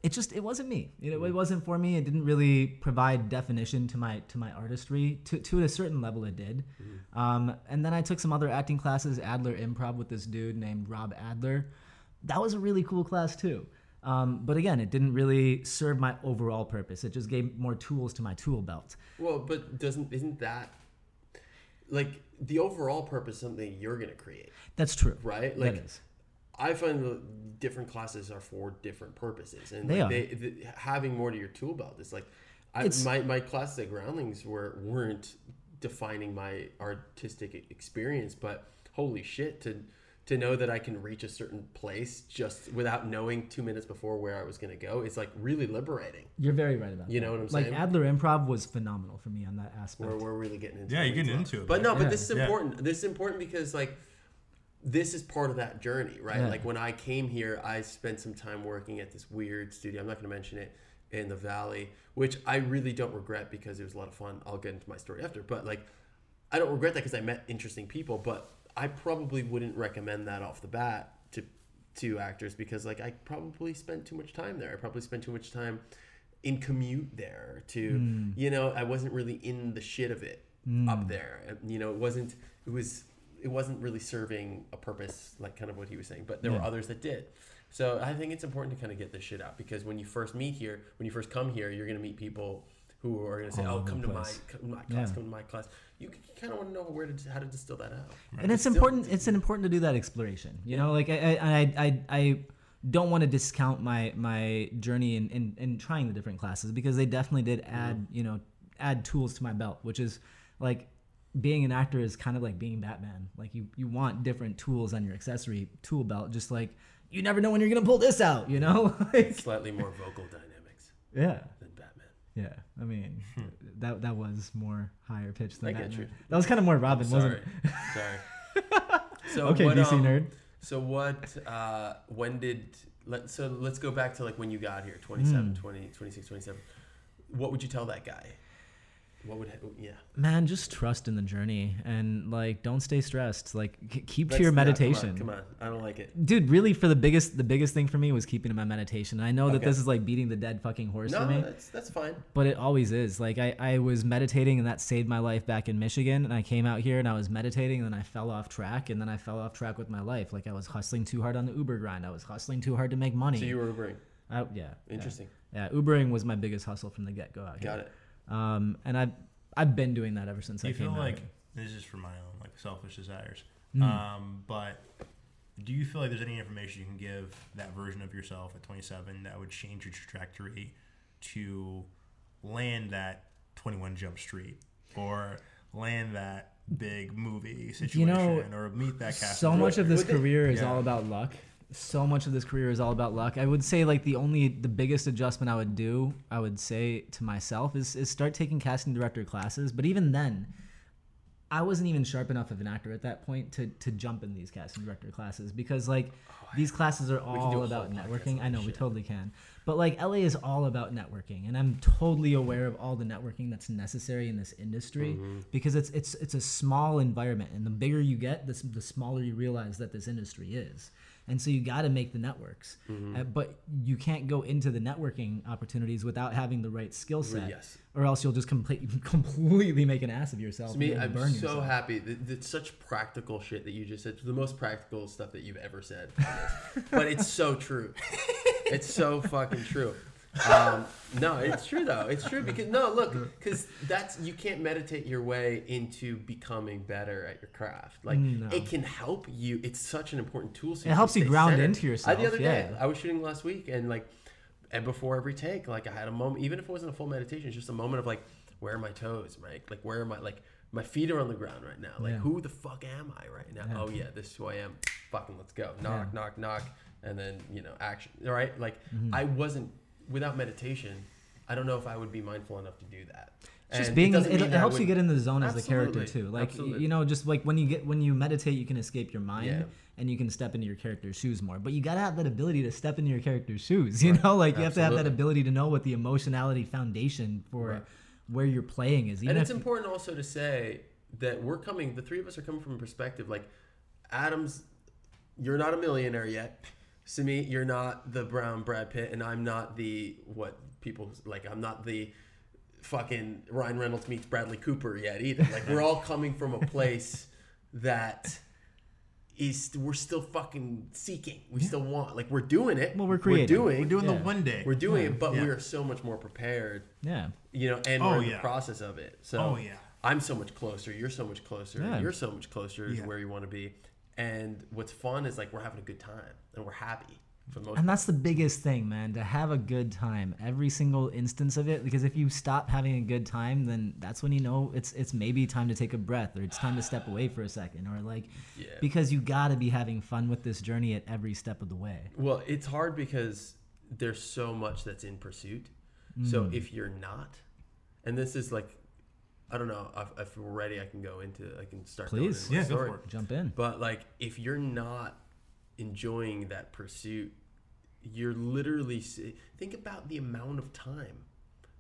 S4: it just it wasn't me. You know, it wasn't for me. It didn't really provide definition to my to my artistry. To to a certain level, it did. Um, and then I took some other acting classes, Adler Improv, with this dude named Rob Adler. That was a really cool class too. Um, but again, it didn't really serve my overall purpose. It just gave more tools to my tool belt.
S1: Well, but doesn't isn't that like the overall purpose is something you're gonna create,
S4: That's true.
S1: right?
S4: That
S1: Like
S4: is.
S1: I find the different classes are for different purposes, and
S4: They
S1: like,
S4: are.
S1: They, the, having more to your tool belt is like, I,
S4: It's-
S1: my my classes at Groundlings were weren't defining my artistic experience, but holy shit to to know that I can reach a certain place just without knowing two minutes before where I was gonna go, it's like really liberating.
S4: You're very right about that.
S1: You know what I'm
S4: like
S1: saying?
S4: Like Adler Improv was phenomenal for me on that aspect.
S1: We're, we're really getting into
S3: Yeah,
S1: it
S3: you're getting into it,
S1: But no, but
S4: Yeah.
S1: this is
S3: Yeah.
S1: important. This is important because like this is part of that journey, right?
S4: Yeah.
S1: Like when I came here, I spent some time working at this weird studio. I'm not going to mention it in the valley, which I really don't regret because it was a lot of fun. I'll get into my story after, but like I don't regret that because I met interesting people, but I probably wouldn't recommend that off the bat to to actors because like I probably spent too much time there. I probably spent too much time in commute there to hmm. you know I wasn't really in the shit of it hmm. up there. You know, it wasn't it was it wasn't really serving a purpose like kind of what he was saying, but there were others that did. So I think it's important to kind of get this shit out because when you first meet here, when you first come here, you're going to meet people who are going to say,
S4: All
S1: "Oh, come
S4: the
S1: to my come to my class,
S4: Yeah.
S1: come to my class." You, kind of want to know where to how to distill that out.
S4: and it's
S1: Still-
S4: important it's an important to do that exploration you know like i i i, I, I don't want to discount my my journey in, in in trying the different classes because they definitely did add mm-hmm. you know add tools to my belt which is like being an actor is kind of like being batman like you you want different tools on your accessory tool belt just like you never know when you're gonna pull this out you know (laughs) like,
S1: slightly more vocal dynamics
S4: yeah
S1: than Batman.
S4: yeah i mean that that was more higher pitched than
S1: I
S4: Batman. that was kind of more robin wasn't
S1: Sorry,
S4: it (laughs)
S1: sorry. So
S4: okay
S1: what,
S4: dc
S1: um,
S4: nerd
S1: So what? Uh, when did? Let so let's go back to like when you got here, 27,
S4: Hmm.
S1: 20, 26, 27. What would you tell that guy? What would? Yeah.
S4: Man, just trust in the journey and like don't stay stressed. Like k- keep to
S1: That's-
S4: your
S1: no, come on,
S4: meditation.
S1: Come on, I don't like it.
S4: Dude, really for the biggest the biggest thing for me was keeping to my meditation. And I know that this is like beating the dead fucking horse
S1: No,
S4: for me.
S1: that's that's fine.
S4: But it always is. Like I, I was meditating and that saved my life back in Michigan and I came out here and I was meditating and then I fell off track and then I fell off track with my life. Like I was hustling too hard on the Uber grind. I was hustling too hard to make money.
S1: So you were Ubering.
S4: I, yeah. yeah.
S1: Interesting.
S4: Yeah, Ubering was my biggest hustle from the get go out here.
S1: Got it.
S4: Um, and I've I've been doing that ever since
S3: Do
S4: I
S3: you
S4: came
S3: feel
S4: out
S3: like
S4: here.
S3: this is for my own like selfish desires?
S4: Mm.
S3: Um, but do you feel like there's any information you can give that version of yourself at 27 that would change your trajectory to land that 21 Jump Street or land that big movie situation
S4: know,
S3: or meet that cast?
S4: so much of this career is
S3: Yeah.
S4: all about luck so much of this career is all about luck. I would say like the only the biggest adjustment i would do i would say to myself is, is start taking casting director classes. But even then i wasn't even sharp enough of an actor at that point to to jump in these casting director classes because like these classes are all about networking. i know
S1: this
S4: we totally can. But like la is all about networking and i'm totally aware of all the networking that's necessary in this industry
S1: Mm-hmm.
S4: because it's it's it's a small environment and the bigger you get the, the smaller you realize that this industry is and so you got to make the networks
S1: Mm-hmm.
S4: Uh, but you can't go into the networking opportunities without having the right skill set
S1: Yes.
S4: or else you'll just complete, (laughs) completely make an ass of yourself
S1: To me, I'm so
S4: yourself.
S1: happy. Th- It's such practical shit that you just said. The most practical stuff that you've ever said. (laughs) but it's so true. It's so fucking true. Um, no, it's true though. It's true because no, look, because that's you can't meditate your way into becoming better at your craft. Like
S4: No.
S1: it can help you. It's such an important tool. So
S4: It helps you ground
S1: centered.
S4: into
S1: I,
S4: yourself,
S1: the other day. I was shooting last week, and like, and before every take, like I had a moment, even if it wasn't a full meditation, it's just a moment of like, where are my toes, Mike? Like, where are my like my feet are on the ground right now. Like,
S4: Yeah.
S1: who the fuck am I right now?
S4: Yeah.
S1: Oh yeah, this is who I am. Fucking let's go. Knock,
S4: Yeah.
S1: knock, knock, and then you know action. All right, like
S4: Mm-hmm.
S1: I wasn't without meditation. I don't know if I would be mindful enough to do that.
S4: It's just being, it, it,
S1: mean that I
S4: helps you get in the zone as the character too. Like
S1: Absolutely.
S4: you know, just like when you get when you meditate, you can escape your mind
S1: Yeah.
S4: and you can step into your character's shoes more. But you gotta have that ability to step into your character's shoes. You know, like you have to have that ability to know what the emotionality foundation for
S1: Right.
S4: where you're playing is. Even
S1: and it's important also to say that we're coming the three of us are coming from a perspective like adam's you're not a millionaire yet Simi, you're not the brown brad pitt and i'm not the what people like i'm not the fucking ryan reynolds meets bradley cooper yet either like we're all coming from a place (laughs) that is we're still fucking seeking we still want like we're doing it
S4: Well, we're creating.
S1: we're doing
S3: We're doing
S4: Yeah.
S3: the one day.
S1: we're doing it but
S3: Yeah.
S1: we are so much more prepared
S4: yeah,
S1: you know, and
S3: Oh,
S1: we're in the
S3: yeah.
S1: process of it. So
S3: Oh, yeah.
S1: I'm so much closer. You're so much closer.
S4: Yeah.
S1: You're so much closer
S3: Yeah.
S1: to where you want to be. And what's fun is like we're having a good time and we're happy for the most.
S4: and that's the biggest thing, man. To have a good time, every single instance of it. Because if you stop having a good time, then that's when you know it's it's maybe time to take a breath or it's time to step away for a second or like
S1: Yeah.
S4: because you got to be having fun with this journey at every step of the way.
S1: Well, it's hard because there's so much that's in pursuit. So
S4: Mm.
S1: if you're not, and this is like, I don't know if, if we're ready, I can go into, I can start.
S4: Please.
S3: Yeah, go for it.
S4: Jump in.
S1: But like, if you're not enjoying that pursuit, you're literally think about the amount of time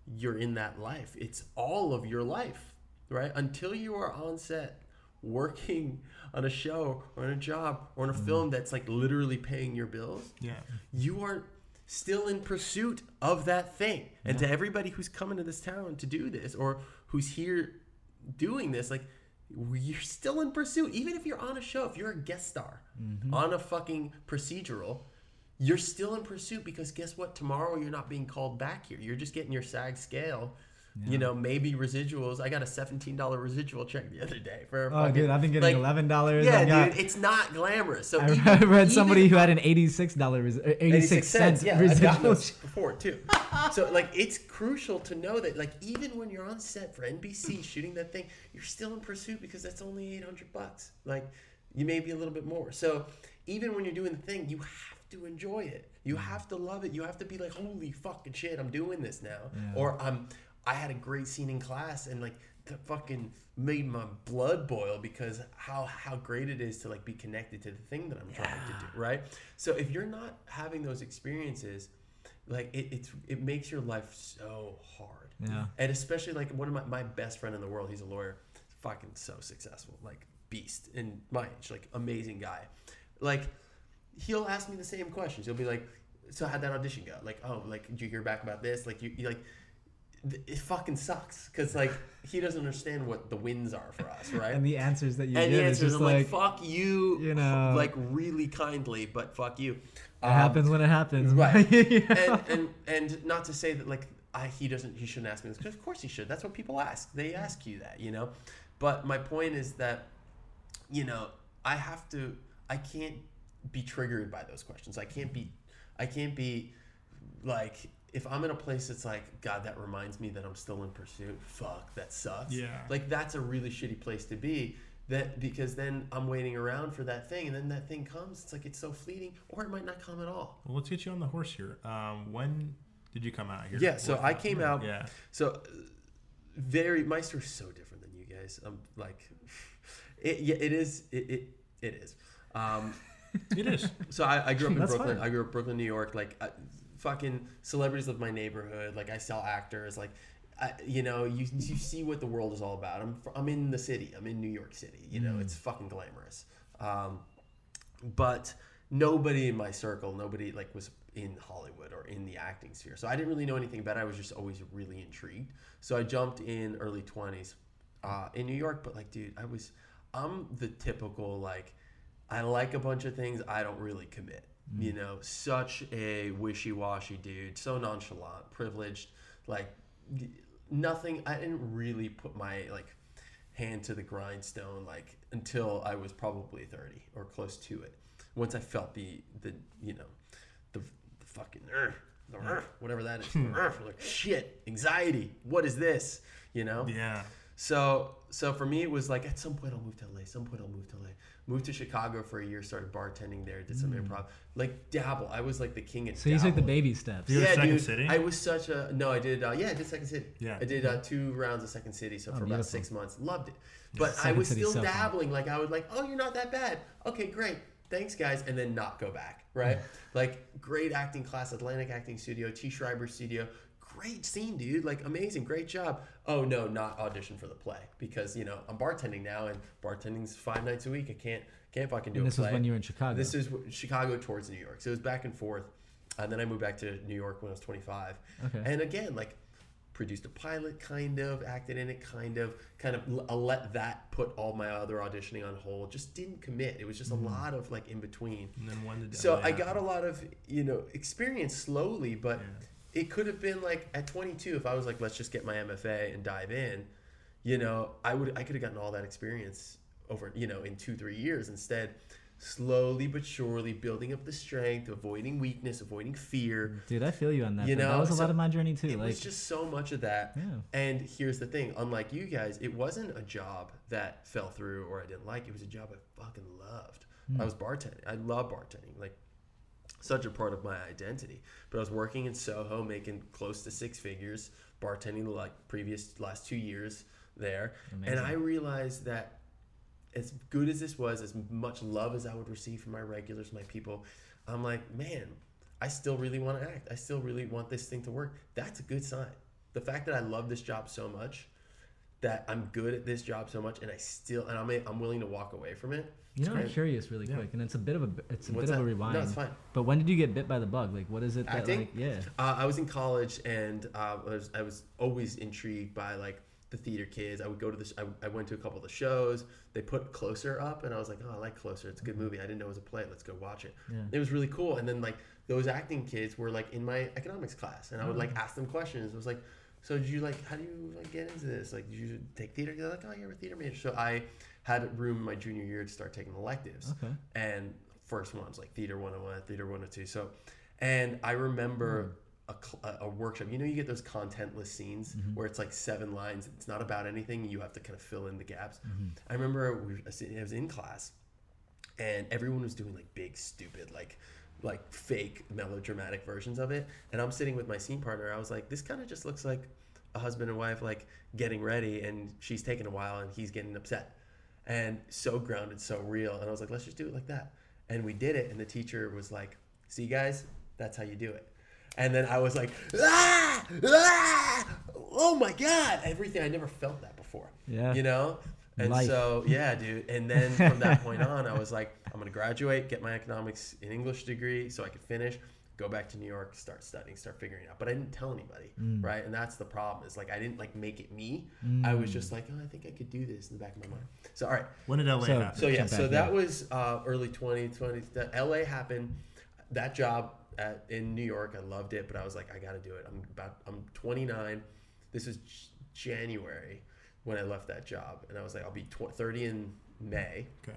S1: you're in that life. It's all of your life, right? Until you are on set working (laughs) on a show or on a job or
S4: Mm.
S1: on a film that's like literally paying your bills,
S3: Yeah.
S1: you are still in pursuit of that thing. And to everybody who's coming to this town to do this or who's here doing this, like you're still in pursuit. Even if you're on a show, if you're a guest star mm-hmm. on a fucking procedural, you're still in pursuit because guess what? Tomorrow you're not being called back here. You're just getting your SAG scale. You know, maybe residuals. I got a seventeen dollar residual check the other day for. a
S4: Oh,
S1: fucking-
S4: dude, I've been getting
S1: like,
S4: eleven dollars.
S1: Yeah,
S4: got,
S1: dude, it's not glamorous. So
S4: I
S1: even-
S4: read somebody
S1: even-
S4: who had an eighty-six dollar, uh, eighty-six cents
S1: Yeah,
S4: residual.
S1: before too. (laughs) so like, it's crucial to know that like even when you're on set for NBC (clears throat) shooting that thing, you're still in pursuit because that's only eight hundred bucks. Like, you may be a little bit more. So even when you're doing the thing, you have to enjoy it. You have to love it. You have to be like, holy fucking shit, I'm doing this now. Or I'm. I had a great scene in class, and like that fucking made my blood boil because how how great it is to like be connected to the thing that I'm trying to do, right? So if you're not having those experiences, like it, it's it makes your life so hard.
S4: Yeah.
S1: And especially like one of my, my best friend in the world, he's a lawyer, fucking so successful, like beast in my age, like amazing guy. Like he'll ask me the same questions. He'll be like, "So how'd that audition go? Like, oh, like did you hear back about this? Like you, you like." It fucking sucks because like he doesn't understand what the wins are for us, right?
S4: And the answers that you
S1: and
S4: give
S1: the
S4: is
S1: answer is
S4: just
S1: I'm like,
S4: like,
S1: fuck you,
S4: you know. (laughs)
S1: like really kindly, but fuck you.
S4: it
S1: Um,
S4: happens when it happens.
S1: right. (laughs)
S4: You know?
S1: and, and and not to say that like I, he doesn't he shouldn't ask me this because of course he should that's what people ask they ask you that you know but my point is that you know I have to I can't be triggered by those questions I can't be I can't be like if I'm in a place that's like God that reminds me that I'm still in pursuit fuck that sucks
S3: Yeah.
S1: like that's a really shitty place to be that because then I'm waiting around for that thing and then that thing comes it's like it's so fleeting or it might not come at all
S3: Well, let's get you on the horse here. Um, when did you come out here?
S1: Yeah, so I came out-
S3: Yeah.
S1: So, uh, very my story's so different than you guys. I'm like, (laughs) it yeah, it is it it, it is. Um,
S3: It is. (laughs)
S1: so I, I grew up in
S4: That's
S1: Brooklyn.
S4: fine.
S1: I grew up in Brooklyn, New York. Like, I, fucking celebrities of my neighborhood. Like, I sell actors. Like, I, you know, you you see what the world is all about. I'm I'm in the city. I'm in New York City. You know, it's fucking glamorous. Um, but nobody in my circle, nobody like was in Hollywood or in the acting sphere. So I didn't really know anything about it. I was just always really intrigued. So I jumped in early 20s uh, in New York. But like, dude, I was, I'm the typical like, I like a bunch of things. I don't really commit. You know, such a wishy-washy dude, so nonchalant, privileged, like nothing. I didn't really put my like hand to the grindstone like until I was probably 30 or close to it. Once I felt the the you know the, the fucking uh, the, uh, whatever that is, (laughs) uh, like shit, anxiety. What is this? You know.
S3: Yeah.
S1: So so for me it was like at some point I'll move to LA. Some point I'll move to LA. Moved to Chicago for a year. Started bartending there. Did some improv. Like dabble. I was like the king at.
S4: so you took the baby steps.
S3: You
S1: yeah,
S3: Second
S1: dude.
S3: City?
S1: I was such a no. I did. Uh, yeah, I did Second City.
S3: Yeah.
S1: I did uh, two rounds of Second City. So
S4: Oh,
S1: for about six months, loved it. But I was
S4: City's
S1: still
S4: so fun.
S1: dabbling. Like I was like, oh, you're not that bad. Okay, great. Thanks, guys, and then not go back. Right? (laughs) like great acting class, Atlantic Acting Studio, T. Schreiber Studio. Great scene, dude. Like amazing, great job. Oh no, not audition for the play because you know I'm bartending now, and bartending's five nights a week. I can't can't fucking do
S4: And
S1: a
S4: this was when you were in Chicago.
S1: This is Chicago towards New York. So it was back and forth. And then I moved back to New York when I was 25.
S4: Okay.
S1: And again, like produced a pilot, kind of, acted in it, kind of, kind of l- I let that put all my other auditioning on hold. Just didn't commit. It was just a mm. lot of like in between.
S3: And then when did
S1: So I got a lot of, you know, experience slowly, but it could have been like at 22 if I was like, let's just get my MFA and dive in, you know, I would, I could have gotten all that experience over, you know, in two, three years. Instead, slowly but surely building up the strength, avoiding weakness, avoiding fear.
S4: Dude, I feel you on that.
S1: You know,
S4: that was a
S1: so
S4: lot of my journey too.
S1: It
S4: like,
S1: was just so much of that.
S4: Yeah.
S1: And here's the thing unlike you guys, it wasn't a job that fell through or I didn't like. It was a job I fucking loved.
S4: Hmm.
S1: I was bartending. I love bartending. Like, such a part of my identity. But I was working in Soho, making close to six figures, bartending the like previous last two years there, and I realized that as good as this was, as much love as I would receive from my regulars, my people, I'm like, man, I still really want to act. I still really want this thing to work. That's a good sign. The fact that I love this job so much, that I'm good at this job so much, and I still and I'm I'm willing to walk away from it.
S4: you know, I'm
S1: great.
S4: curious, really quick, and it's a bit of a it's a
S1: What's
S4: bit of a rewind.
S1: No, it's fine.
S4: But when did you get bit by the bug? Like, what is it that
S1: Acting?
S4: like? Yeah.
S1: Uh, I was in college and uh, I, was, I was always intrigued by like the theater kids. I would go to the. I, I went to a couple of the shows. They put Closer up, and I was like, oh, I like Closer. It's a good movie. I didn't know it was a play. Let's go watch it.
S4: Yeah.
S1: It was really cool. And then like those acting kids were like in my economics class, and I would like ask them questions. It was like, so did you like how do you like get into this? Like, did you take theater? They're like, oh, you're a theater major. So I had room my junior year to start taking electives.
S4: Okay.
S1: and first one was like theater 101 theater 102 so and i remember hmm. a, cl- a- a workshop. You know you get those contentless scenes mm-hmm. where it's like seven lines. It's not about anything. You have to kind of fill in the gaps. Mm-hmm. I remember i was in class and everyone was doing like big stupid like like fake melodramatic versions of it and i'm sitting with my scene partner i was like this kind of just looks like a husband and wife like getting ready, and she's taking a while, and he's getting upset, and so grounded, so real. And I was like, let's just do it like that, and we did it. And the teacher was like, see guys, that's how you do it. And then I was like, ah, ah, oh my god, everything. I never felt that before.
S4: Yeah.
S1: You know. And
S4: Life.
S1: so yeah, dude. And then from that point (laughs) on, I was like, I'm gonna graduate, get my economics and English degree, so I could finish, go back to New York, start studying, start figuring it out. But I didn't tell anybody,
S4: Mm.
S1: right? And that's the problem. Is like I didn't like make it me. I was just like, oh, I think I could do this in the back of my mind. So all right,
S3: When did LA
S4: So-
S3: happen?
S1: so yeah, so that
S4: yeah.
S1: was uh, early 2020. The LA happened. That job at, in New York, I loved it, but I was like, I got to do it. I'm about, I'm 29. This is January when I left that job, and I was like, I'll be tw- 30 in May.
S3: okay.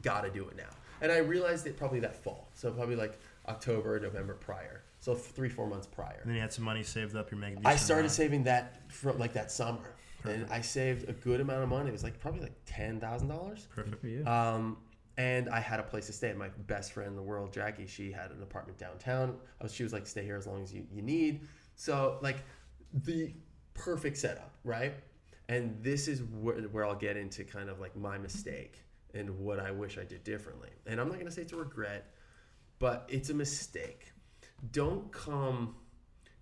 S1: Got to do it now. And I realized it probably that fall, so probably like October, November prior. So three, four months prior.
S3: And then you had some money saved up. You're making.
S1: I started
S3: amount.
S1: saving that from like that summer, and I saved a good amount of money. It was like probably like ten thousand dollars.
S3: Perfect.
S4: For you.
S1: Um, and I had a place to stay. And my best friend in the world, Jackie, she had an apartment downtown. I was, she was like, stay here as long as you, you need. So, like, the perfect setup, right? And this is where, where I'll get into kind of like my mistake and what I wish I did differently. And I'm not going to say it's a regret, but it's a mistake. Don't come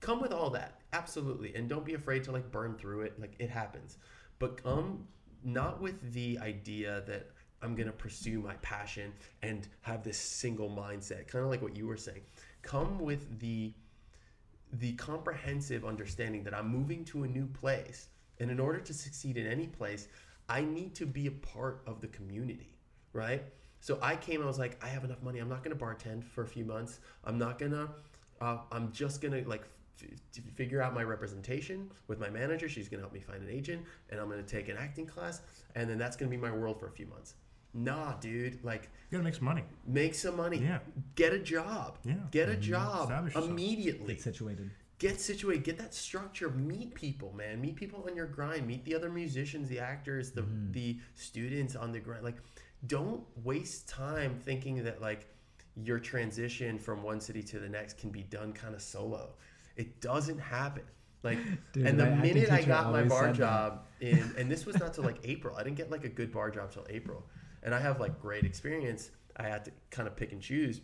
S1: come with all that absolutely and don't be afraid to like burn through it like it happens but come not with the idea that i'm going to pursue my passion and have this single mindset kind of like what you were saying come with the the comprehensive understanding that i'm moving to a new place and in order to succeed in any place i need to be a part of the community right so i came i was like i have enough money i'm not going to bartend for a few months i'm not going to uh, i'm just going to like f- figure out my representation with my manager she's going to help me find an agent and i'm going to take an acting class and then that's going to be my world for a few months nah dude like
S3: You gotta make some money.
S1: make some money
S3: Yeah.
S1: get a job
S3: Yeah.
S1: get a job
S3: Establish yourself.
S1: immediately
S4: Get situated.
S1: Get situated get that structure meet people man. Meet people on your grind. Meet the other musicians the actors the the students on the grind. Like don't waste time thinking that like your transition from one city to the next can be done kind of solo. It doesn't happen. Like (laughs)
S4: Dude,
S1: and the
S4: acting
S1: minute i
S4: teacher
S1: got my bar job in (laughs) and this was not till like april. I didn't get like a good bar job till april. And i have like great experience. I had to kind of pick and choose.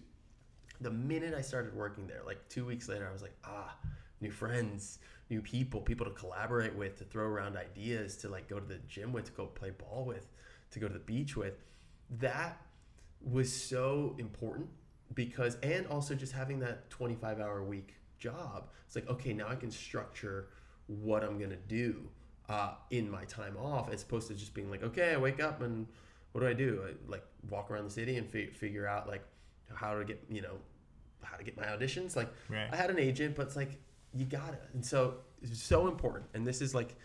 S1: The minute I started working there, like two weeks later, I was like, ah, new friends, new people, people to collaborate with, to throw around ideas, to like go to the gym with, to go play ball with, to go to the beach with. That was so important because, and also just having that 25 hour week job, it's like, okay, now I can structure what I'm going to do uh, in my time off as opposed to just being like, okay, I wake up and what do I do? I like walk around the city and fi- figure out like how to get, you know, how to get my auditions. Like
S3: Right.
S1: I had an agent, but it's like you gotta. And so it's so important. And this is like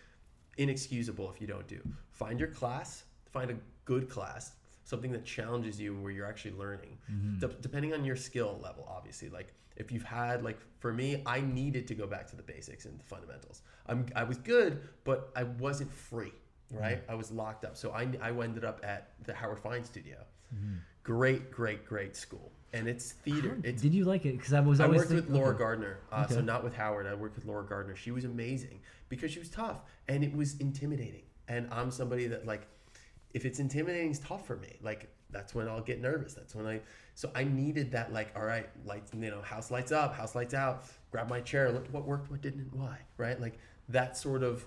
S1: inexcusable if you don't do. Find your class, find a good class, something that challenges you where you're actually learning. Mm-hmm. De- depending on your skill level, obviously. Like if you've had like for me, I needed to go back to the basics and the fundamentals. I'm I was good, but I wasn't free. Right, mm-hmm. I was locked up, so I, I ended up at the Howard Fine Studio. Mm-hmm. Great, great, great school, and it's theater. It's
S4: Did you like it? Because I was
S1: I worked with Laura
S4: okay.
S1: Gardner, uh, so not with Howard. I worked with Laura Gardner. She was amazing because she was tough and it was intimidating. And I'm somebody that like, if it's intimidating, it's tough for me. Like that's when I'll get nervous. That's when I. So I needed that like, all right, lights, you know, house lights up, house lights out. Grab my chair. Look what worked, what didn't, and why. Right, like that sort of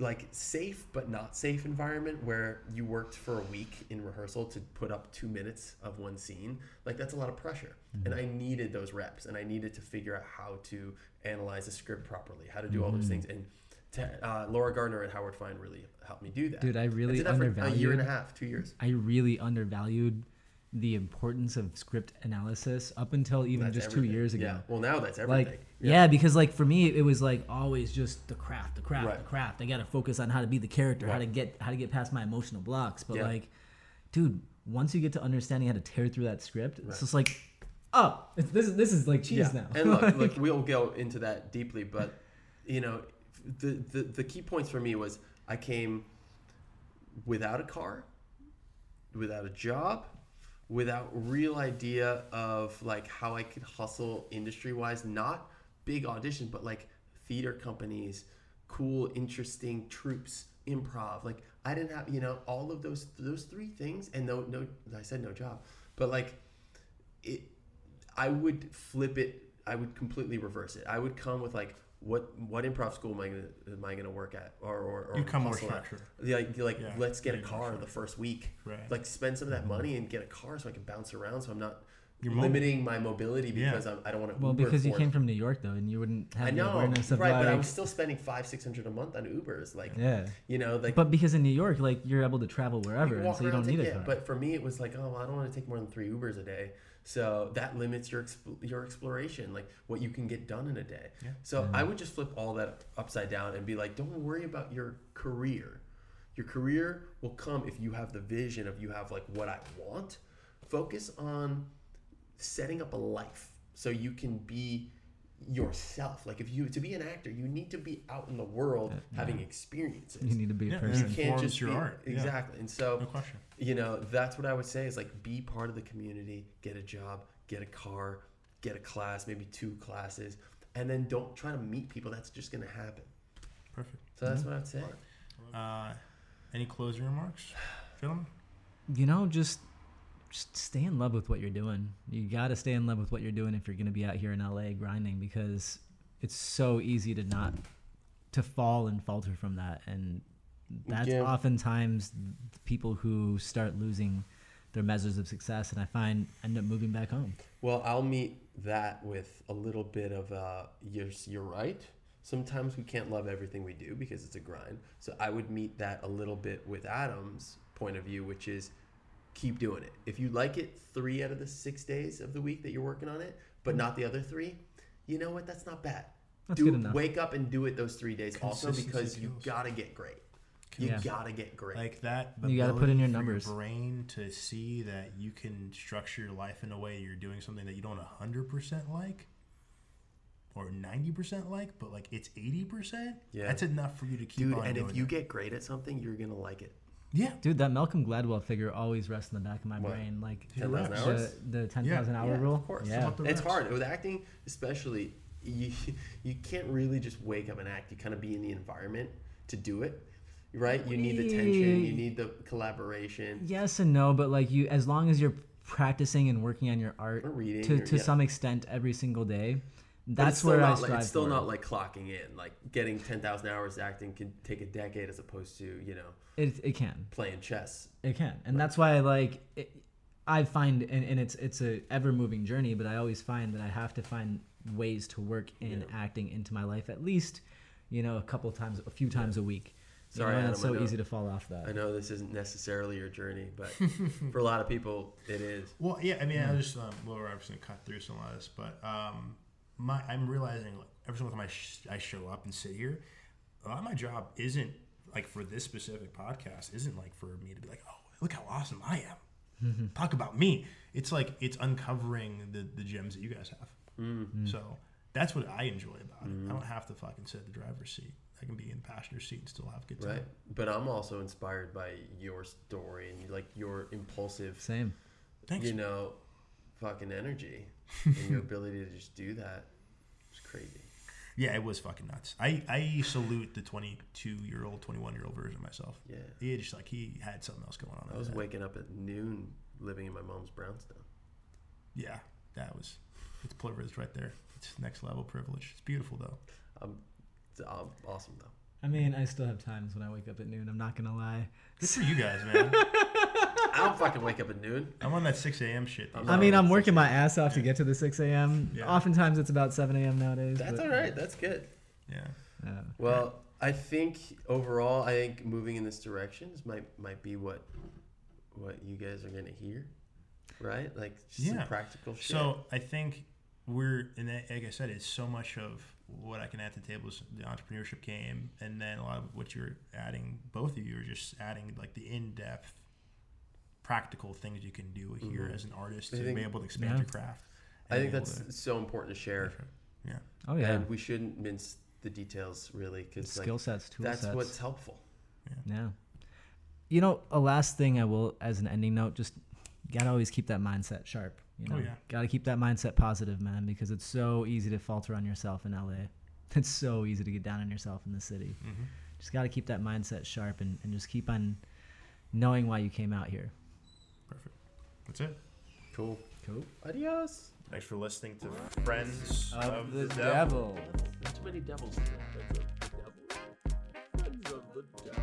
S1: like safe but not safe environment where you worked for a week in rehearsal to put up two minutes of one scene like that's a lot of pressure. And i needed those reps and i needed to figure out how to analyze a script properly how to do all those things. And to, uh, laura gardner and howard fine really helped me do that.
S4: Dude, I really
S1: for a year and a half two years.
S4: I really undervalued the importance of script analysis up until even
S1: That's
S4: just
S1: everything.
S4: two years ago.
S1: yeah well now that's everything
S4: Like, yeah. because like for me, it was like always just the craft, the craft, the craft. I gotta focus on how to be the character, how to get how to get past my emotional blocks. But
S1: Yeah.
S4: like, dude, once you get to understanding how to tear through that script,
S1: Right.
S4: it's just like, oh, it's, this is this is like cheese
S1: yeah.
S4: now.
S1: and look, (laughs)
S4: Like,
S1: look, we'll go into that deeply, but you know, the, the the key points for me was I came without a car, without a job, without real idea of like how I could hustle industry wise, not big auditions, but like theater companies, cool, interesting troupes, improv. Like I didn't have, you know, all of those those three things, and no, no, I said no job, but like it, I would flip it. I would completely reverse it. I would come with like. What what improv school am I gonna am I gonna work at or or, or
S3: You come more
S1: hustle at?
S3: structured.
S1: Like like
S3: Yeah,
S1: let's get a car the first week.
S3: Right.
S1: Like spend some of that mm-hmm. money and get a car so I can bounce around. So I'm not
S3: You're mobile.
S1: limiting my mobility
S3: Yeah.
S1: because I'm, I don't want to.
S4: Well,
S1: Uber
S4: because you
S1: for-
S4: came from New York though, and you wouldn't have
S1: I
S4: the
S1: know,
S4: awareness of
S1: right?
S4: like,
S1: but I was still spending five six hundred a month on Ubers. Like
S4: yeah.
S1: you know, like
S4: But because in New York, like you're able to travel wherever,
S1: can
S4: and so you don't need
S1: take-
S4: a car.
S1: But for me, it was like, oh, I don't want to take more than three Ubers a day. So that limits your exp- your exploration, like what you can get done in a day.
S3: Yeah.
S1: So mm-hmm. I would just flip all that upside down and be like, don't worry about your career. Your career will come if you have the vision of you have like what I want. Focus on setting up a life so you can be yourself. Like if you to be an actor, you need to be out in the world having experiences.
S4: you need to be a
S3: Yeah,
S4: person.
S1: You can't just
S3: your
S1: be,
S3: art. Yeah.
S1: exactly. And so
S3: No question.
S1: you know that's what i would say is like be part of the community get a job get a car get a class maybe two classes and then don't try to meet people that's just going to happen
S3: Perfect.
S1: so that's what i'd say
S3: Uh, any closing remarks, gentlemen?
S4: you know, just just stay in love with what you're doing. You got to stay in love with what you're doing if you're going to be out here in LA grinding because it's so easy to not to fall and falter from that and that's
S1: Yeah.
S4: oftentimes the people who start losing their measures of success and I find end up moving back home.
S1: well i'll meet that with a little bit of uh you're, you're right sometimes we can't love everything we do because it's a grind so i would meet that a little bit with adam's point of view which is keep doing it. If you like it three out of the six days of the week that you're working on it, but not the other three, you know what? That's not bad.
S4: That's
S1: do
S4: good enough.
S1: wake up and do it those three days also
S3: Consistency
S1: because you gotta get great. You
S4: Yeah.
S1: gotta get great.
S3: Like that.
S4: You gotta put in your
S3: for
S4: numbers.
S3: brain to see that you can structure your life in a way you're doing something that you don't 100% like or 90% like, but like it's 80%.
S1: Yeah.
S3: That's enough for you to keep
S1: Dude,
S3: on
S1: and
S3: doing
S1: if you
S3: it.
S1: get great at something, you're gonna like it.
S3: Yeah.
S4: Dude, that Malcolm Gladwell figure always rests in the back of my
S1: What?
S4: brain like
S1: 10,000 hours?
S4: the, the 10,000
S3: Yeah.
S4: hour
S1: Yeah,
S4: rule.
S1: Of course.
S4: Yeah.
S1: It's hard. With acting, especially, you you can't really just wake up and act. You kind of be in the environment to do it. Right? You need the tension, you need the collaboration.
S4: Yes and no, but like you, as long as you're practicing and working on your art
S1: Or reading,
S4: to,
S1: or-
S4: to
S1: yeah.
S4: some extent every single day,
S1: But
S4: that's
S1: it's still
S4: where I
S1: not like, it's still
S4: for.
S1: not like clocking in. Like getting ten thousand hours acting can take a decade as opposed to you know
S4: it, it can,
S1: playing chess.
S4: it can, and that's why I like it, I find, and, and it's it's a ever moving journey, but I always find that I have to find ways to work in acting into my life at least, you know, a couple times, a few times a week. You
S1: Sorry,
S4: know, and
S1: Adam,
S4: it's
S1: I
S4: so
S1: know-
S4: easy to fall off that.
S1: I know this isn't necessarily your journey, but (laughs) for a lot of people, it is.
S3: Well, yeah, I mean, I just um, well, we're obviously gonna cut through some of this, but um, my I'm realizing like every single time I, sh- I show up and sit here, a lot of my job isn't like for this specific podcast isn't like for me to be like, oh, look how awesome I am. Mm-hmm. Talk about me. It's like it's uncovering the the gems that you guys have. Mm-hmm. So that's what I enjoy about it. I mm-hmm. don't have to fucking sit in the driver's seat. I can be in the passenger seat and still have a good time.
S1: Right. But I'm also inspired by your story and like your impulsive,
S4: Same.
S3: Thanks.
S1: you know, fucking energy and your ability to just do that. It's crazy. (laughs)
S3: Yeah, it was fucking nuts. I, I salute the 22 year old, 21 year old version of myself.
S1: Yeah.
S3: He just like he had something else going on.
S1: I was waking up at noon living in my mom's brownstone.
S3: Yeah, that was it's privilege right there. It's next level privilege. It's beautiful though.
S1: Um, it's aw- awesome though.
S4: I mean, I still have times when I wake up at noon. I'm not gonna lie.
S3: Good for you guys, man. (laughs)
S1: I don't fucking wake up at noon.
S3: I'm on that 6 a.m. shit.
S1: I'm
S4: I mean, I'm working my ass off to get to the 6 a.m.
S3: Yeah.
S4: Oftentimes it's about 7 a.m. nowadays.
S1: That's
S4: but-
S1: all right. That's good.
S3: Yeah.
S4: Yeah.
S1: Well, I think overall, I think moving in this direction is might might be what what you guys are gonna hear, right? Like just
S3: Yeah.
S1: some practical shit.
S3: So I think we're, and that- like I said, it's so much of what I can add to the table is the entrepreneurship game, and then a lot of what you're adding. Both of you are just adding like the in-depth, practical things you can do here
S1: Mhm.
S3: as an artist to
S1: think-
S3: be able to expand
S4: Yeah.
S3: your craft.
S1: I think that's
S3: to-
S1: so important to share,
S3: yeah.
S4: Oh yeah.
S1: and we shouldn't mince the details really because like,
S4: Skill sets, tool
S1: that's
S4: sets.
S1: what's helpful.
S4: Yeah. You know, a last thing I will, as an ending note, just gotta always keep that mindset sharp. You
S3: Oh,
S4: know,
S3: yeah.
S4: gotta keep that mindset positive, man, because it's so easy to falter on yourself in LA. (laughs) It's so easy to get down on yourself in the city.
S3: Mhm.
S4: Just got to keep that mindset sharp and, and just keep on knowing why you came out here.
S3: That's it.
S1: Cool.
S4: Cool.
S1: Adios.
S3: Thanks for listening to Friends
S4: of, of the, the, Devil.
S1: devil. Too many devils. Devil. Friends of the Devil.